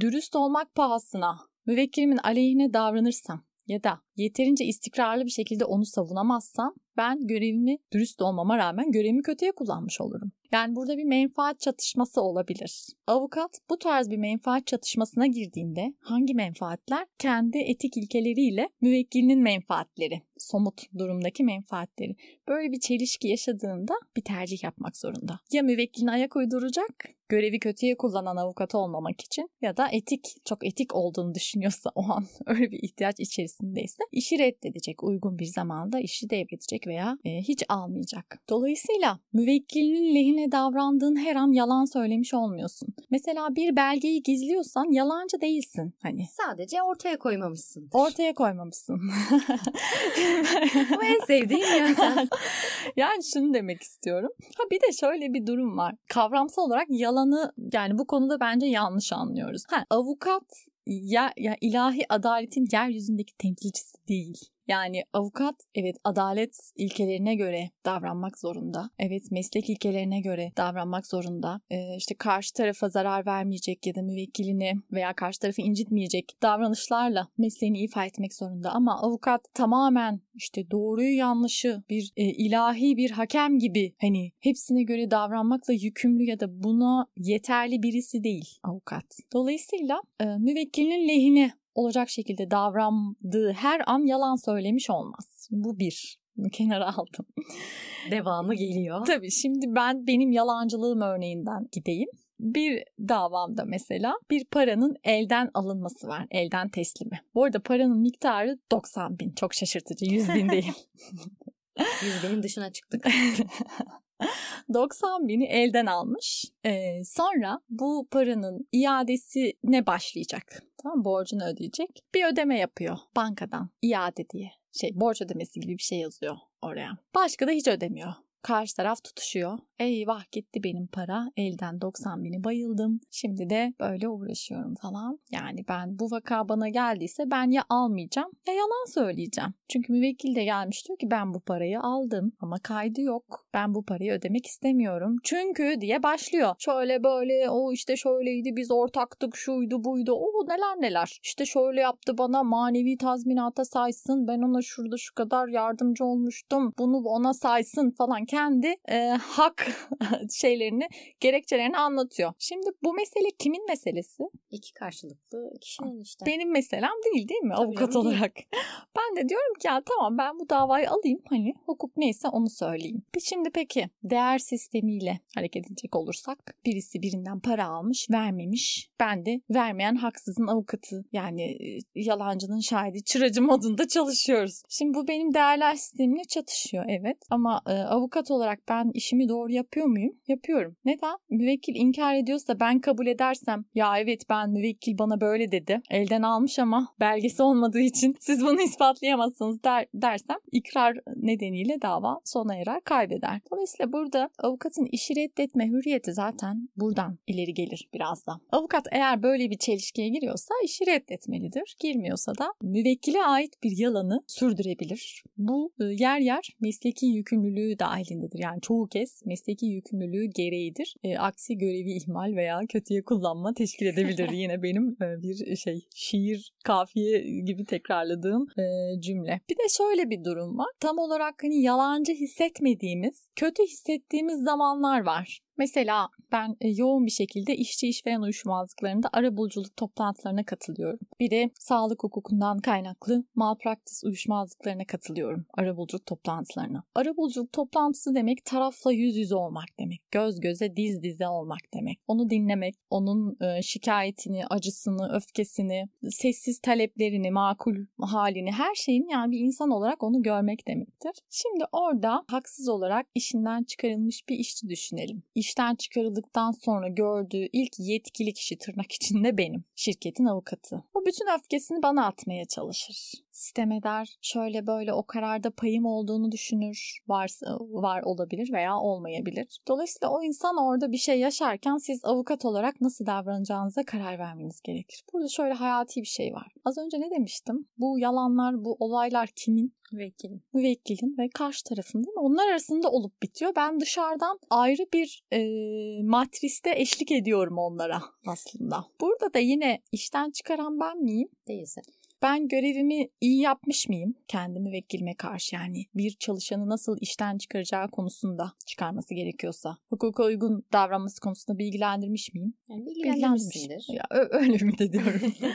Speaker 3: dürüst olmak pahasına müvekkilimin aleyhine davranırsam ya da yeterince istikrarlı bir şekilde onu savunamazsam ben görevimi dürüst olmama rağmen görevimi kötüye kullanmış olurum. Yani burada bir menfaat çatışması olabilir. Avukat bu tarz bir menfaat çatışmasına girdiğinde hangi menfaatler? Kendi etik ilkeleriyle müvekkilinin menfaatleri, somut durumdaki menfaatleri. Böyle bir çelişki yaşadığında bir tercih yapmak zorunda. Ya müvekkiline ayak uyduracak, görevi kötüye kullanan avukat olmamak için ya da etik, çok etik olduğunu düşünüyorsa o an öyle bir ihtiyaç içerisindeyse işi reddedecek. Uygun bir zamanda işi devredecek veya e, hiç almayacak. Dolayısıyla müvekkilinin lehine davrandığın her an yalan söylemiş olmuyorsun. Mesela bir belgeyi gizliyorsan yalancı değilsin. Hani
Speaker 2: Sadece ortaya koymamışsın.
Speaker 3: ortaya koymamışsın.
Speaker 2: Bu en sevdiğim yöntem.
Speaker 3: yani şunu demek istiyorum. Ha bir de şöyle bir durum var. Kavramsal olarak yalanı yani bu konuda bence yanlış anlıyoruz. Ha avukat ya, ya ilahi adaletin yeryüzündeki temsilcisi değil. Yani avukat evet adalet ilkelerine göre davranmak zorunda. Evet meslek ilkelerine göre davranmak zorunda. Ee, işte karşı tarafa zarar vermeyecek ya da müvekkilini veya karşı tarafı incitmeyecek davranışlarla mesleğini ifa etmek zorunda. Ama avukat tamamen işte doğruyu yanlışı bir e, ilahi bir hakem gibi hani hepsine göre davranmakla yükümlü ya da buna yeterli birisi değil avukat. Dolayısıyla e, müvekkilinin lehine olacak şekilde davrandığı her an yalan söylemiş olmaz. Bu bir. Kenara aldım.
Speaker 2: Devamı geliyor.
Speaker 3: Tabii şimdi ben benim yalancılığım örneğinden gideyim. Bir davamda mesela bir paranın elden alınması var. Elden teslimi. Bu arada paranın miktarı 90 bin. Çok şaşırtıcı. 100 bin değil.
Speaker 2: 100 binin dışına çıktık.
Speaker 3: 90 bini elden almış. Ee, sonra bu paranın iadesine başlayacak. Tamam borcunu ödeyecek. Bir ödeme yapıyor bankadan iade diye. Şey borç ödemesi gibi bir şey yazıyor oraya. Başka da hiç ödemiyor. Karşı taraf tutuşuyor. Eyvah gitti benim para. Elden 90 bini bayıldım. Şimdi de böyle uğraşıyorum falan. Yani ben bu vaka bana geldiyse ben ya almayacağım ya yalan söyleyeceğim. Çünkü müvekkil de gelmiş diyor ki ben bu parayı aldım ama kaydı yok. Ben bu parayı ödemek istemiyorum. Çünkü diye başlıyor. Şöyle böyle o işte şöyleydi biz ortaktık şuydu buydu. O neler neler. İşte şöyle yaptı bana manevi tazminata saysın. Ben ona şurada şu kadar yardımcı olmuştum. Bunu ona saysın falan. Kendi e, hak şeylerini, gerekçelerini anlatıyor. Şimdi bu mesele kimin meselesi?
Speaker 2: İki karşılıklı kişinin işte.
Speaker 3: Benim meselem değil değil mi
Speaker 2: Tabii
Speaker 3: avukat
Speaker 2: değil.
Speaker 3: olarak? Ben de diyorum ki ya tamam ben bu davayı alayım hani hukuk neyse onu söyleyeyim. Şimdi peki değer sistemiyle hareket edecek olursak birisi birinden para almış vermemiş. Ben de vermeyen haksızın avukatı yani yalancının şahidi çıracı modunda çalışıyoruz. Şimdi bu benim değerler sistemimle çatışıyor evet ama e, avukat olarak ben işimi doğru yapıyor muyum? Yapıyorum. Neden? Müvekkil inkar ediyorsa ben kabul edersem ya evet ben müvekkil bana böyle dedi. Elden almış ama belgesi olmadığı için siz bunu ispatlayamazsınız der, dersem ikrar nedeniyle dava sona erer kaybeder. Dolayısıyla burada avukatın işi reddetme hürriyeti zaten buradan ileri gelir biraz da. Avukat eğer böyle bir çelişkiye giriyorsa işi reddetmelidir. Girmiyorsa da müvekkile ait bir yalanı sürdürebilir. Bu e, yer yer mesleki yükümlülüğü dahilindedir. Yani çoğu kez mesleki yükümlülüğü gereğidir. E, aksi görevi ihmal veya kötüye kullanma teşkil edebilir. Yine benim e, bir şey şiir kafiye gibi tekrarladığım e, cümle. Bir de şöyle bir durum var. Tam olarak hani yalancı hissetmediğimiz, kötü hissettiğimiz zamanlar var. Mesela ben e, yoğun bir şekilde işçi işveren uyuşmazlıklarında arabuluculuk toplantılarına katılıyorum. Bir de sağlık hukukundan kaynaklı malpraktis uyuşmazlıklarına katılıyorum arabuluculuk toplantılarına. Arabuluculuk toplantısı demek tarafla yüz yüze olmak demek. Göz göze diz dize olmak demek. Onu dinlemek, onun e, şikayetini, acısını, öfkesini, sessiz taleplerini, makul halini, her şeyin yani bir insan olarak onu görmek demektir. Şimdi orada haksız olarak işinden çıkarılmış bir işçi düşünelim. İşten çıkarıldıktan sonra gördüğü ilk yetkili kişi tırnak içinde benim. Şirketin avukatı. O bütün öfkesini bana atmaya çalışır. Sistem eder, şöyle böyle o kararda payım olduğunu düşünür. Varsa var olabilir veya olmayabilir. Dolayısıyla o insan orada bir şey yaşarken siz avukat olarak nasıl davranacağınıza karar vermeniz gerekir. Burada şöyle hayati bir şey var. Az önce ne demiştim? Bu yalanlar, bu olaylar kimin?
Speaker 1: Müvekkilin.
Speaker 3: Müvekkilin ve karşı tarafında onlar arasında olup bitiyor. Ben dışarıdan ayrı bir e, matriste eşlik ediyorum onlara aslında. Burada da yine işten çıkaran ben miyim?
Speaker 2: Değilsin.
Speaker 3: Ben görevimi iyi yapmış mıyım kendi müvekkilime karşı yani bir çalışanı nasıl işten çıkaracağı konusunda çıkarması gerekiyorsa hukuka uygun davranması konusunda bilgilendirmiş miyim?
Speaker 2: Yani bilgilendirmişsindir.
Speaker 3: Ya, öyle ümit ediyorum.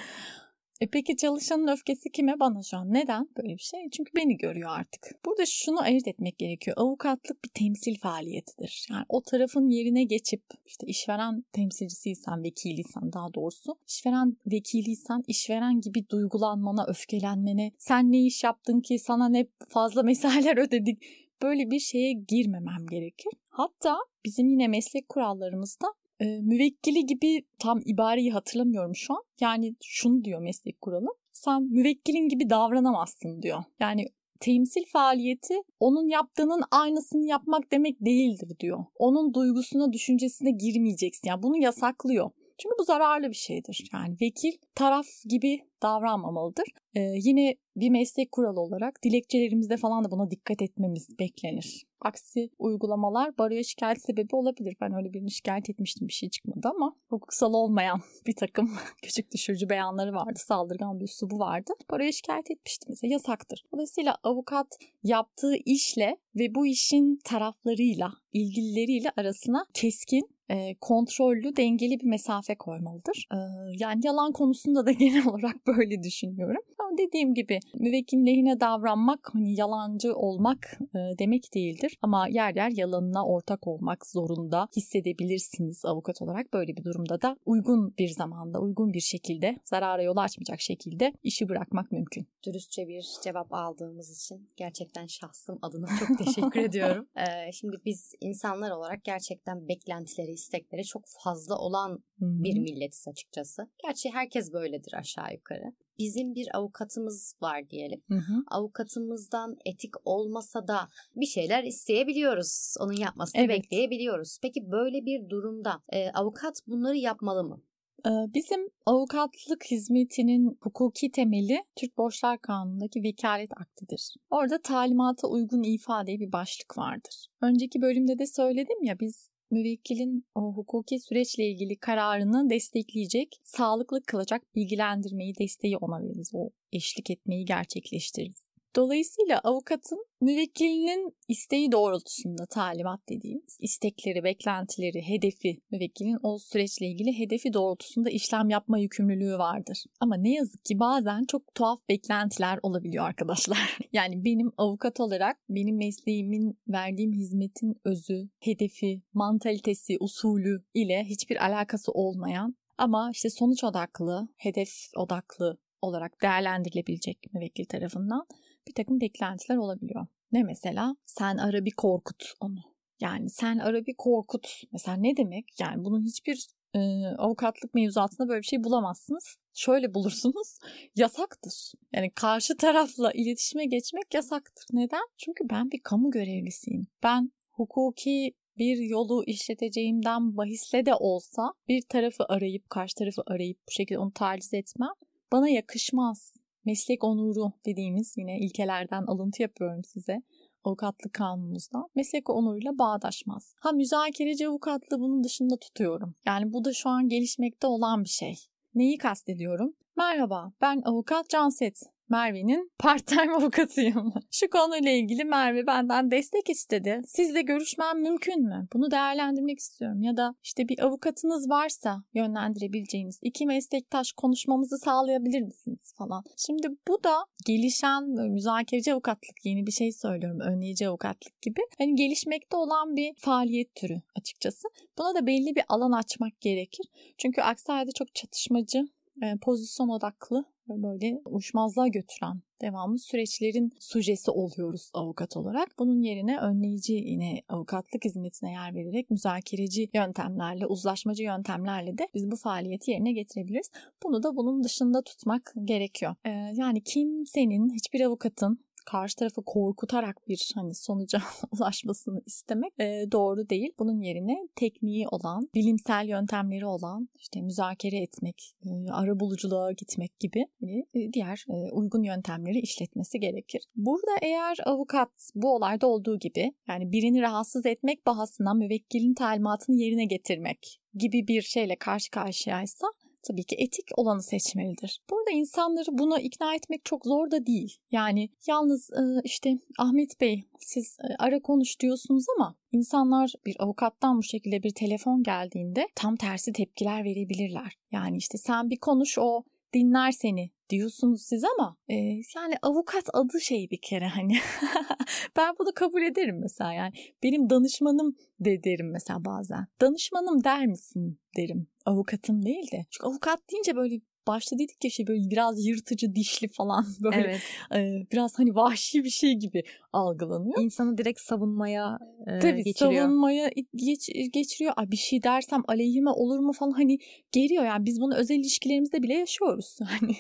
Speaker 3: E peki çalışanın öfkesi kime? Bana şu an. Neden böyle bir şey? Çünkü beni görüyor artık. Burada şunu ayırt etmek gerekiyor. Avukatlık bir temsil faaliyetidir. Yani o tarafın yerine geçip işte işveren temsilcisiysen, vekiliysen daha doğrusu işveren vekiliysen işveren gibi duygulanmana, öfkelenmene, sen ne iş yaptın ki sana ne fazla mesailer ödedik böyle bir şeye girmemem gerekir. Hatta bizim yine meslek kurallarımızda e, müvekkili gibi tam ibareyi hatırlamıyorum şu an. Yani şunu diyor meslek kuralı. Sen müvekkilin gibi davranamazsın diyor. Yani temsil faaliyeti onun yaptığının aynısını yapmak demek değildir diyor. Onun duygusuna, düşüncesine girmeyeceksin. Yani bunu yasaklıyor. Çünkü bu zararlı bir şeydir. Yani vekil taraf gibi davranmamalıdır. Ee, yine bir meslek kuralı olarak dilekçelerimizde falan da buna dikkat etmemiz beklenir. Aksi uygulamalar baroya şikayet sebebi olabilir. Ben öyle birini şikayet etmiştim bir şey çıkmadı ama hukuksal olmayan bir takım küçük düşürücü beyanları vardı. Saldırgan bir üslubu vardı. Baroya şikayet etmiştim mesela yasaktır. Dolayısıyla avukat yaptığı işle ve bu işin taraflarıyla, ilgilileriyle arasına keskin e, kontrollü, dengeli bir mesafe koymalıdır. E, yani yalan konusunda da genel olarak böyle düşünüyorum. Dediğim gibi müvekkilin lehine davranmak hani yalancı olmak e, demek değildir. Ama yer yer yalanına ortak olmak zorunda hissedebilirsiniz avukat olarak. Böyle bir durumda da uygun bir zamanda, uygun bir şekilde zarara yol açmayacak şekilde işi bırakmak mümkün.
Speaker 2: Dürüstçe bir cevap aldığımız için gerçekten şahsım adına çok teşekkür ediyorum. Ee, şimdi biz insanlar olarak gerçekten beklentileri, istekleri çok fazla olan bir milletiz açıkçası. Gerçi herkes böyledir aşağı yukarı. Bizim bir avukatımız var diyelim.
Speaker 3: Hı hı.
Speaker 2: Avukatımızdan etik olmasa da bir şeyler isteyebiliyoruz. Onun yapmasını
Speaker 3: Evet.
Speaker 2: bekleyebiliyoruz. Peki böyle bir durumda e, avukat bunları yapmalı mı?
Speaker 3: Ee, Bizim avukatlık hizmetinin hukuki temeli Türk Borçlar Kanunu'ndaki vekalet aktidir. Orada talimata uygun ifade bir başlık vardır. Önceki bölümde de söyledim ya biz müvekkilin o hukuki süreçle ilgili kararını destekleyecek, sağlıklı kılacak bilgilendirmeyi, desteği ona veririz. O eşlik etmeyi gerçekleştiririz. Dolayısıyla avukatın müvekkilinin isteği doğrultusunda talimat dediğimiz istekleri, beklentileri, hedefi, müvekkilin o süreçle ilgili hedefi doğrultusunda işlem yapma yükümlülüğü vardır. Ama ne yazık ki bazen çok tuhaf beklentiler olabiliyor arkadaşlar. Yani benim avukat olarak benim mesleğimin verdiğim hizmetin özü, hedefi, mantalitesi, usulü ile hiçbir alakası olmayan ama işte sonuç odaklı, hedef odaklı olarak değerlendirilebilecek müvekkil tarafından bir takım beklentiler olabiliyor. Ne mesela? Sen ara bir korkut onu. Yani sen ara bir korkut. Mesela ne demek? Yani bunun hiçbir e, avukatlık mevzuatında böyle bir şey bulamazsınız. Şöyle bulursunuz. Yasaktır. Yani karşı tarafla iletişime geçmek yasaktır. Neden? Çünkü ben bir kamu görevlisiyim. Ben hukuki bir yolu işleteceğimden bahisle de olsa bir tarafı arayıp karşı tarafı arayıp bu şekilde onu taciz etmem bana yakışmaz. Meslek onuru dediğimiz yine ilkelerden alıntı yapıyorum size avukatlık kanunumuzdan meslek onuruyla bağdaşmaz. Ha müzakereci avukatlığı bunun dışında tutuyorum. Yani bu da şu an gelişmekte olan bir şey. Neyi kastediyorum? Merhaba ben avukat Canset. Merve'nin part-time avukatıyım. Şu konuyla ilgili Merve benden destek istedi. Sizle görüşmem mümkün mü? Bunu değerlendirmek istiyorum. Ya da işte bir avukatınız varsa yönlendirebileceğiniz iki meslektaş konuşmamızı sağlayabilir misiniz falan. Şimdi bu da gelişen müzakereci avukatlık yeni bir şey söylüyorum. Önleyici avukatlık gibi. Hani gelişmekte olan bir faaliyet türü açıkçası. Buna da belli bir alan açmak gerekir. Çünkü aksi halde çok çatışmacı, e, pozisyon odaklı böyle uçmazlığa götüren devamlı süreçlerin sujesi oluyoruz avukat olarak. Bunun yerine önleyici yine avukatlık hizmetine yer vererek müzakereci yöntemlerle, uzlaşmacı yöntemlerle de biz bu faaliyeti yerine getirebiliriz. Bunu da bunun dışında tutmak gerekiyor. Ee, yani kimsenin, hiçbir avukatın karşı tarafı korkutarak bir hani sonuca ulaşmasını istemek e, doğru değil. Bunun yerine tekniği olan, bilimsel yöntemleri olan işte müzakere etmek, e, ara buluculuğa gitmek gibi hani, e, diğer e, uygun yöntemleri işletmesi gerekir. Burada eğer avukat bu olayda olduğu gibi yani birini rahatsız etmek bahasına müvekkilin talimatını yerine getirmek gibi bir şeyle karşı karşıyaysa tabii ki etik olanı seçmelidir. Burada insanları buna ikna etmek çok zor da değil. Yani yalnız e, işte Ahmet Bey siz e, ara konuş diyorsunuz ama insanlar bir avukattan bu şekilde bir telefon geldiğinde tam tersi tepkiler verebilirler. Yani işte sen bir konuş o dinler seni diyorsunuz siz ama e, yani avukat adı şey bir kere hani. Ben bunu kabul ederim mesela yani. Benim danışmanım de derim mesela bazen. Danışmanım der misin derim. Avukatım değil de. Çünkü avukat deyince böyle başta dedik ya şey böyle biraz yırtıcı dişli falan böyle evet. e, biraz hani vahşi bir şey gibi algılanıyor.
Speaker 1: İnsanı direkt savunmaya
Speaker 3: e, Tabii, geçiriyor. savunmaya geç, geçiriyor. Ay bir şey dersem aleyhime olur mu falan hani geliyor yani biz bunu özel ilişkilerimizde bile yaşıyoruz. Hani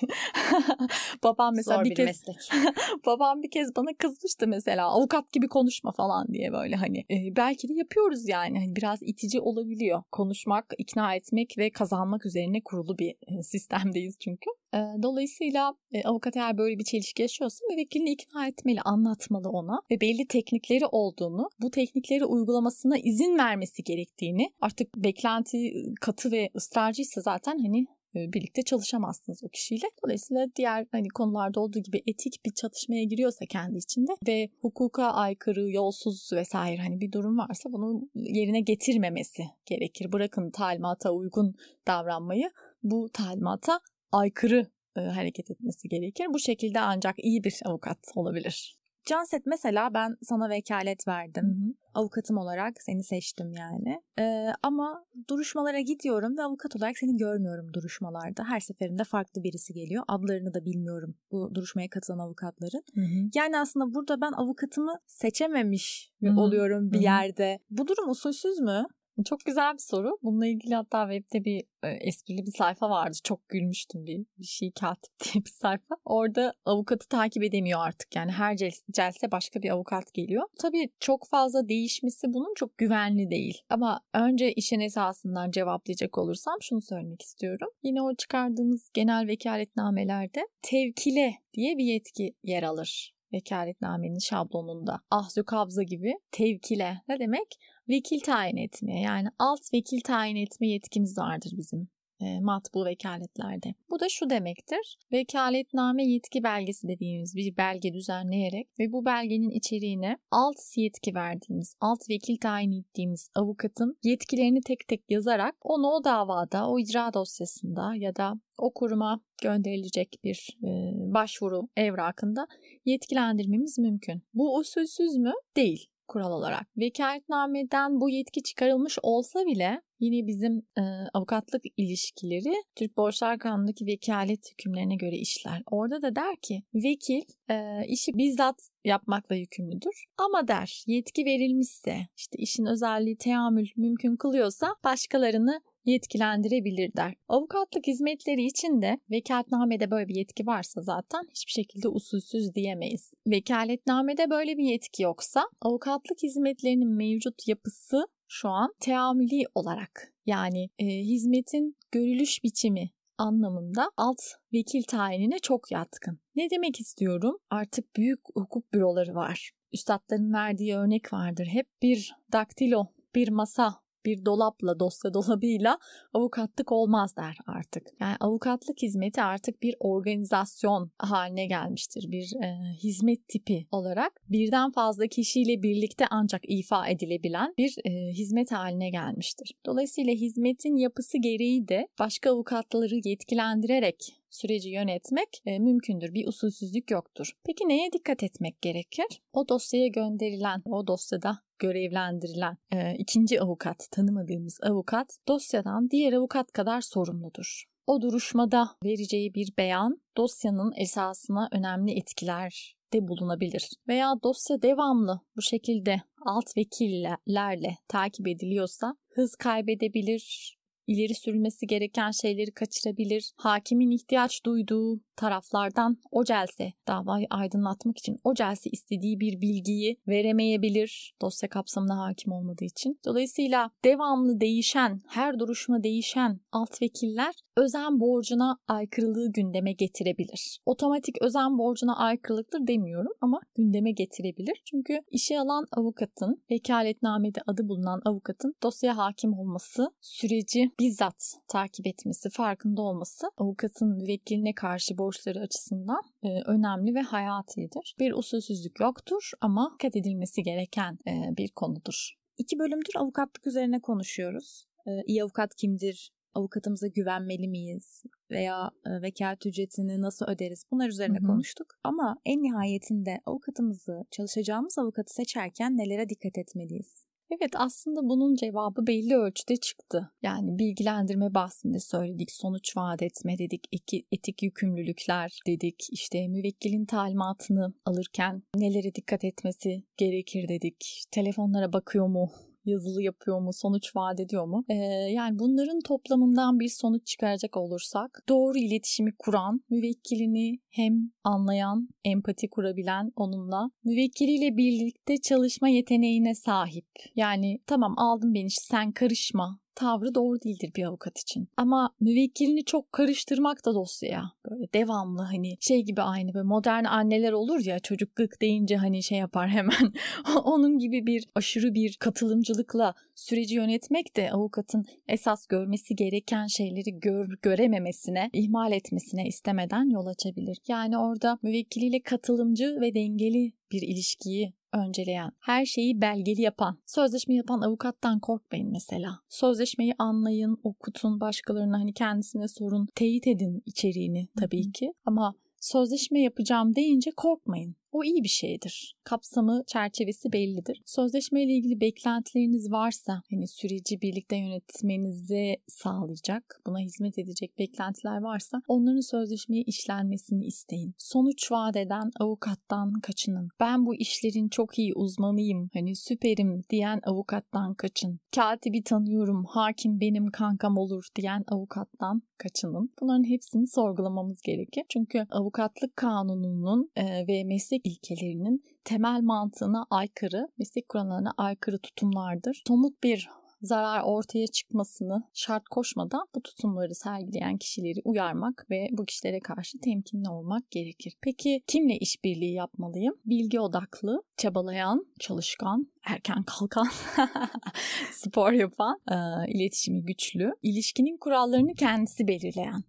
Speaker 3: babam mesela Zor bir, bir kez meslek. babam bir kez bana kızmıştı mesela avukat gibi konuşma falan diye böyle hani e, belki de yapıyoruz yani hani biraz itici olabiliyor. Konuşmak, ikna etmek ve kazanmak üzerine kurulu bir sistemdeyiz çünkü. Dolayısıyla avukat eğer böyle bir çelişki yaşıyorsa müvekkilini ikna etmeli, anlatmalı ona ve belli teknikleri olduğunu, bu teknikleri uygulamasına izin vermesi gerektiğini, artık beklenti katı ve ısrarcıysa zaten hani birlikte çalışamazsınız o kişiyle. Dolayısıyla diğer hani konularda olduğu gibi etik bir çatışmaya giriyorsa kendi içinde ve hukuka aykırı, yolsuz vesaire hani bir durum varsa bunu yerine getirmemesi gerekir. Bırakın talimata uygun davranmayı bu talimata aykırı e, hareket etmesi gerekir. Bu şekilde ancak iyi bir avukat olabilir.
Speaker 1: Canset mesela ben sana vekalet verdim. Hı hı. Avukatım olarak seni seçtim yani. Ee, ama duruşmalara gidiyorum ve avukat olarak seni görmüyorum duruşmalarda. Her seferinde farklı birisi geliyor. Adlarını da bilmiyorum bu duruşmaya katılan avukatların. Hı hı. Yani aslında burada ben avukatımı seçememiş hı hı. oluyorum bir hı hı. yerde. Bu durum usulsüz mü?
Speaker 3: Çok güzel bir soru. Bununla ilgili hatta webde bir e, esprili bir sayfa vardı. Çok gülmüştüm bir, bir şey katip diye bir sayfa. Orada avukatı takip edemiyor artık. Yani her celse başka bir avukat geliyor. Tabii çok fazla değişmesi bunun çok güvenli değil. Ama önce işin esasından cevaplayacak olursam şunu söylemek istiyorum. Yine o çıkardığımız genel vekaletnamelerde tevkile diye bir yetki yer alır vekaletnamenin şablonunda. Ahzü kabza gibi tevkile ne demek? vekil tayin etmeye yani alt vekil tayin etme yetkimiz vardır bizim e, matbu vekaletlerde. Bu da şu demektir. Vekaletname yetki belgesi dediğimiz bir belge düzenleyerek ve bu belgenin içeriğine alt yetki verdiğimiz, alt vekil tayin ettiğimiz avukatın yetkilerini tek tek yazarak onu o davada, o icra dosyasında ya da o kuruma gönderilecek bir e, başvuru evrakında yetkilendirmemiz mümkün. Bu usulsüz mü? Değil kural olarak. Vekaletnameden bu yetki çıkarılmış olsa bile yine bizim e, avukatlık ilişkileri Türk Borçlar Kanunu'ndaki vekalet hükümlerine göre işler. Orada da der ki vekil e, işi bizzat yapmakla yükümlüdür. Ama der yetki verilmişse işte işin özelliği teamül mümkün kılıyorsa başkalarını yetkilendirebilir der. Avukatlık hizmetleri için de vekaletnamede böyle bir yetki varsa zaten hiçbir şekilde usulsüz diyemeyiz. Vekaletnamede böyle bir yetki yoksa avukatlık hizmetlerinin mevcut yapısı şu an teamüli olarak yani e, hizmetin görülüş biçimi anlamında alt vekil tayinine çok yatkın. Ne demek istiyorum? Artık büyük hukuk büroları var. Üstadların verdiği örnek vardır. Hep bir daktilo, bir masa bir dolapla, dosya dolabıyla avukatlık olmaz der artık. Yani avukatlık hizmeti artık bir organizasyon haline gelmiştir. Bir e, hizmet tipi olarak birden fazla kişiyle birlikte ancak ifa edilebilen bir e, hizmet haline gelmiştir. Dolayısıyla hizmetin yapısı gereği de başka avukatları yetkilendirerek süreci yönetmek e, mümkündür. Bir usulsüzlük yoktur. Peki neye dikkat etmek gerekir? O dosyaya gönderilen, o dosyada görevlendirilen e, ikinci avukat, tanımadığımız avukat dosyadan diğer avukat kadar sorumludur. o duruşmada vereceği bir beyan dosyanın esasına önemli etkiler de bulunabilir. Veya dosya devamlı bu şekilde alt vekillerle takip ediliyorsa hız kaybedebilir, ileri sürülmesi gereken şeyleri kaçırabilir. Hakimin ihtiyaç duyduğu taraflardan o celse davayı aydınlatmak için o celse istediği bir bilgiyi veremeyebilir dosya kapsamına hakim olmadığı için. Dolayısıyla devamlı değişen, her duruşma değişen alt vekiller özen borcuna aykırılığı gündeme getirebilir. Otomatik özen borcuna aykırılıktır demiyorum ama gündeme getirebilir. Çünkü işe alan avukatın, vekaletnamede adı bulunan avukatın dosyaya hakim olması, süreci bizzat takip etmesi, farkında olması avukatın müvekkiline karşı borçları açısından e, önemli ve hayatidir. Bir usulsüzlük yoktur ama dikkat edilmesi gereken e, bir konudur.
Speaker 1: İki bölümdür avukatlık üzerine konuşuyoruz. E, iyi avukat kimdir? Avukatımıza güvenmeli miyiz? Veya e, vekalet ücretini nasıl öderiz? Bunlar üzerine Hı-hı. konuştuk. Ama en nihayetinde avukatımızı, çalışacağımız avukatı seçerken nelere dikkat etmeliyiz?
Speaker 3: Evet aslında bunun cevabı belli ölçüde çıktı. Yani bilgilendirme bahsinde söyledik, sonuç vaat etme dedik, etik yükümlülükler dedik, işte müvekkilin talimatını alırken nelere dikkat etmesi gerekir dedik, telefonlara bakıyor mu yazılı yapıyor mu, sonuç vaat ediyor mu? Ee, yani bunların toplamından bir sonuç çıkaracak olursak doğru iletişimi kuran, müvekkilini hem anlayan, empati kurabilen onunla, müvekkiliyle birlikte çalışma yeteneğine sahip. Yani tamam aldım beni sen karışma tavrı doğru değildir bir avukat için. Ama müvekkilini çok karıştırmak da dosyaya böyle devamlı hani şey gibi aynı böyle modern anneler olur ya çocuk gık deyince hani şey yapar hemen. Onun gibi bir aşırı bir katılımcılıkla süreci yönetmek de avukatın esas görmesi gereken şeyleri gör, görememesine, ihmal etmesine istemeden yol açabilir. Yani orada müvekkiliyle katılımcı ve dengeli bir ilişkiyi önceleyen, her şeyi belgeli yapan, sözleşme yapan avukattan korkmayın mesela. Sözleşmeyi anlayın, okutun, başkalarına hani kendisine sorun, teyit edin içeriğini tabii ki. Ama sözleşme yapacağım deyince korkmayın. O iyi bir şeydir. Kapsamı, çerçevesi bellidir. Sözleşme ile ilgili beklentileriniz varsa, hani süreci birlikte yönetmenizi sağlayacak, buna hizmet edecek beklentiler varsa onların sözleşmeye işlenmesini isteyin. Sonuç vaat eden avukattan kaçının. Ben bu işlerin çok iyi uzmanıyım, hani süperim diyen avukattan kaçın. Katibi tanıyorum, hakim benim kankam olur diyen avukattan kaçının. Bunların hepsini sorgulamamız gerekir. Çünkü avukatlık kanununun ve meslek ilkelerinin temel mantığına aykırı, meslek kurallarına aykırı tutumlardır. Somut bir zarar ortaya çıkmasını şart koşmadan bu tutumları sergileyen kişileri uyarmak ve bu kişilere karşı temkinli olmak gerekir. Peki kimle işbirliği yapmalıyım? Bilgi odaklı, çabalayan, çalışkan, erken kalkan, spor yapan, iletişimi güçlü, ilişkinin kurallarını kendisi belirleyen.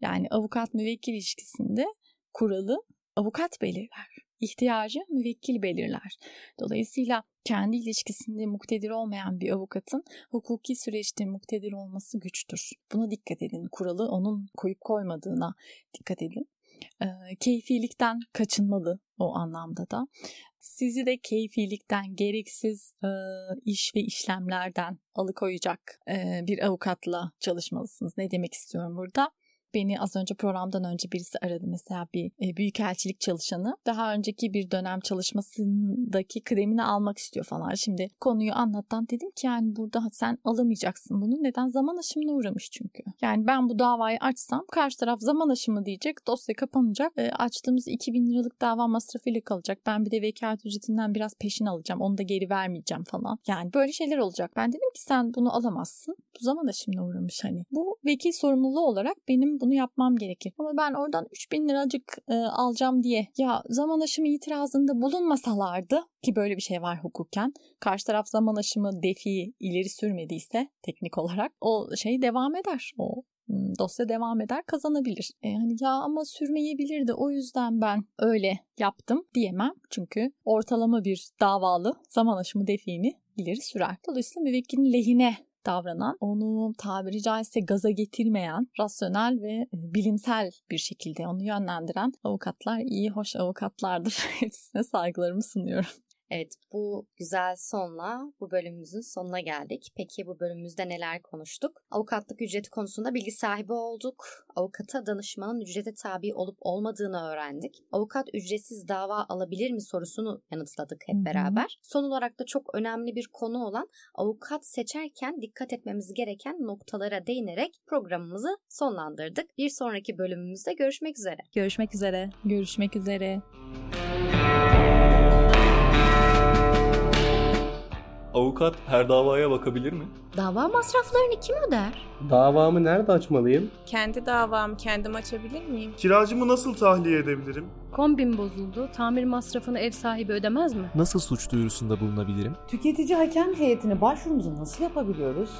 Speaker 3: Yani avukat müvekkil ilişkisinde kuralı avukat belirler ihtiyacı müvekkil belirler. Dolayısıyla kendi ilişkisinde muktedir olmayan bir avukatın hukuki süreçte muktedir olması güçtür. Buna dikkat edin. Kuralı onun koyup koymadığına dikkat edin. E, keyfilikten kaçınmalı o anlamda da. Sizi de keyfilikten, gereksiz e, iş ve işlemlerden alıkoyacak e, bir avukatla çalışmalısınız. Ne demek istiyorum burada? Beni az önce programdan önce birisi aradı mesela bir e, büyükelçilik çalışanı. Daha önceki bir dönem çalışmasındaki kremini almak istiyor falan. Şimdi konuyu anlattan dedim ki yani burada sen alamayacaksın bunu. Neden? Zaman aşımına uğramış çünkü. Yani ben bu davayı açsam karşı taraf zaman aşımı diyecek. Dosya kapanacak. E, açtığımız 2000 liralık dava masrafıyla kalacak. Ben bir de vekalet ücretinden biraz peşin alacağım. Onu da geri vermeyeceğim falan. Yani böyle şeyler olacak. Ben dedim ki sen bunu alamazsın. Bu zaman aşımına uğramış hani. Bu vekil sorumluluğu olarak benim bu bunu yapmam gerekir. Ama ben oradan 3000 liracık e, alacağım diye ya zaman aşımı itirazında bulunmasalardı ki böyle bir şey var hukuken. Karşı taraf zaman aşımı defi ileri sürmediyse teknik olarak o şey devam eder. O dosya devam eder kazanabilir. E hani ya ama sürmeyebilirdi o yüzden ben öyle yaptım diyemem. Çünkü ortalama bir davalı zaman aşımı defini ileri sürer. Dolayısıyla müvekkilin lehine davranan, onu tabiri caizse gaza getirmeyen, rasyonel ve e, bilimsel bir şekilde onu yönlendiren avukatlar iyi, hoş avukatlardır. Hepsine saygılarımı sunuyorum.
Speaker 2: Evet bu güzel sonla bu bölümümüzün sonuna geldik. Peki bu bölümümüzde neler konuştuk? Avukatlık ücreti konusunda bilgi sahibi olduk. Avukata danışmanın ücrete tabi olup olmadığını öğrendik. Avukat ücretsiz dava alabilir mi sorusunu yanıtladık hep beraber. Son olarak da çok önemli bir konu olan avukat seçerken dikkat etmemiz gereken noktalara değinerek programımızı sonlandırdık. Bir sonraki bölümümüzde görüşmek üzere.
Speaker 1: Görüşmek üzere.
Speaker 3: Görüşmek üzere.
Speaker 4: Avukat her davaya bakabilir mi?
Speaker 2: Dava masraflarını kim öder?
Speaker 5: Davamı nerede açmalıyım?
Speaker 6: Kendi davamı kendim açabilir miyim?
Speaker 7: Kiracımı nasıl tahliye edebilirim?
Speaker 8: Kombin bozuldu. Tamir masrafını ev sahibi ödemez mi?
Speaker 9: Nasıl suç duyurusunda bulunabilirim?
Speaker 10: Tüketici hakem heyetine başvurumuzu nasıl yapabiliyoruz?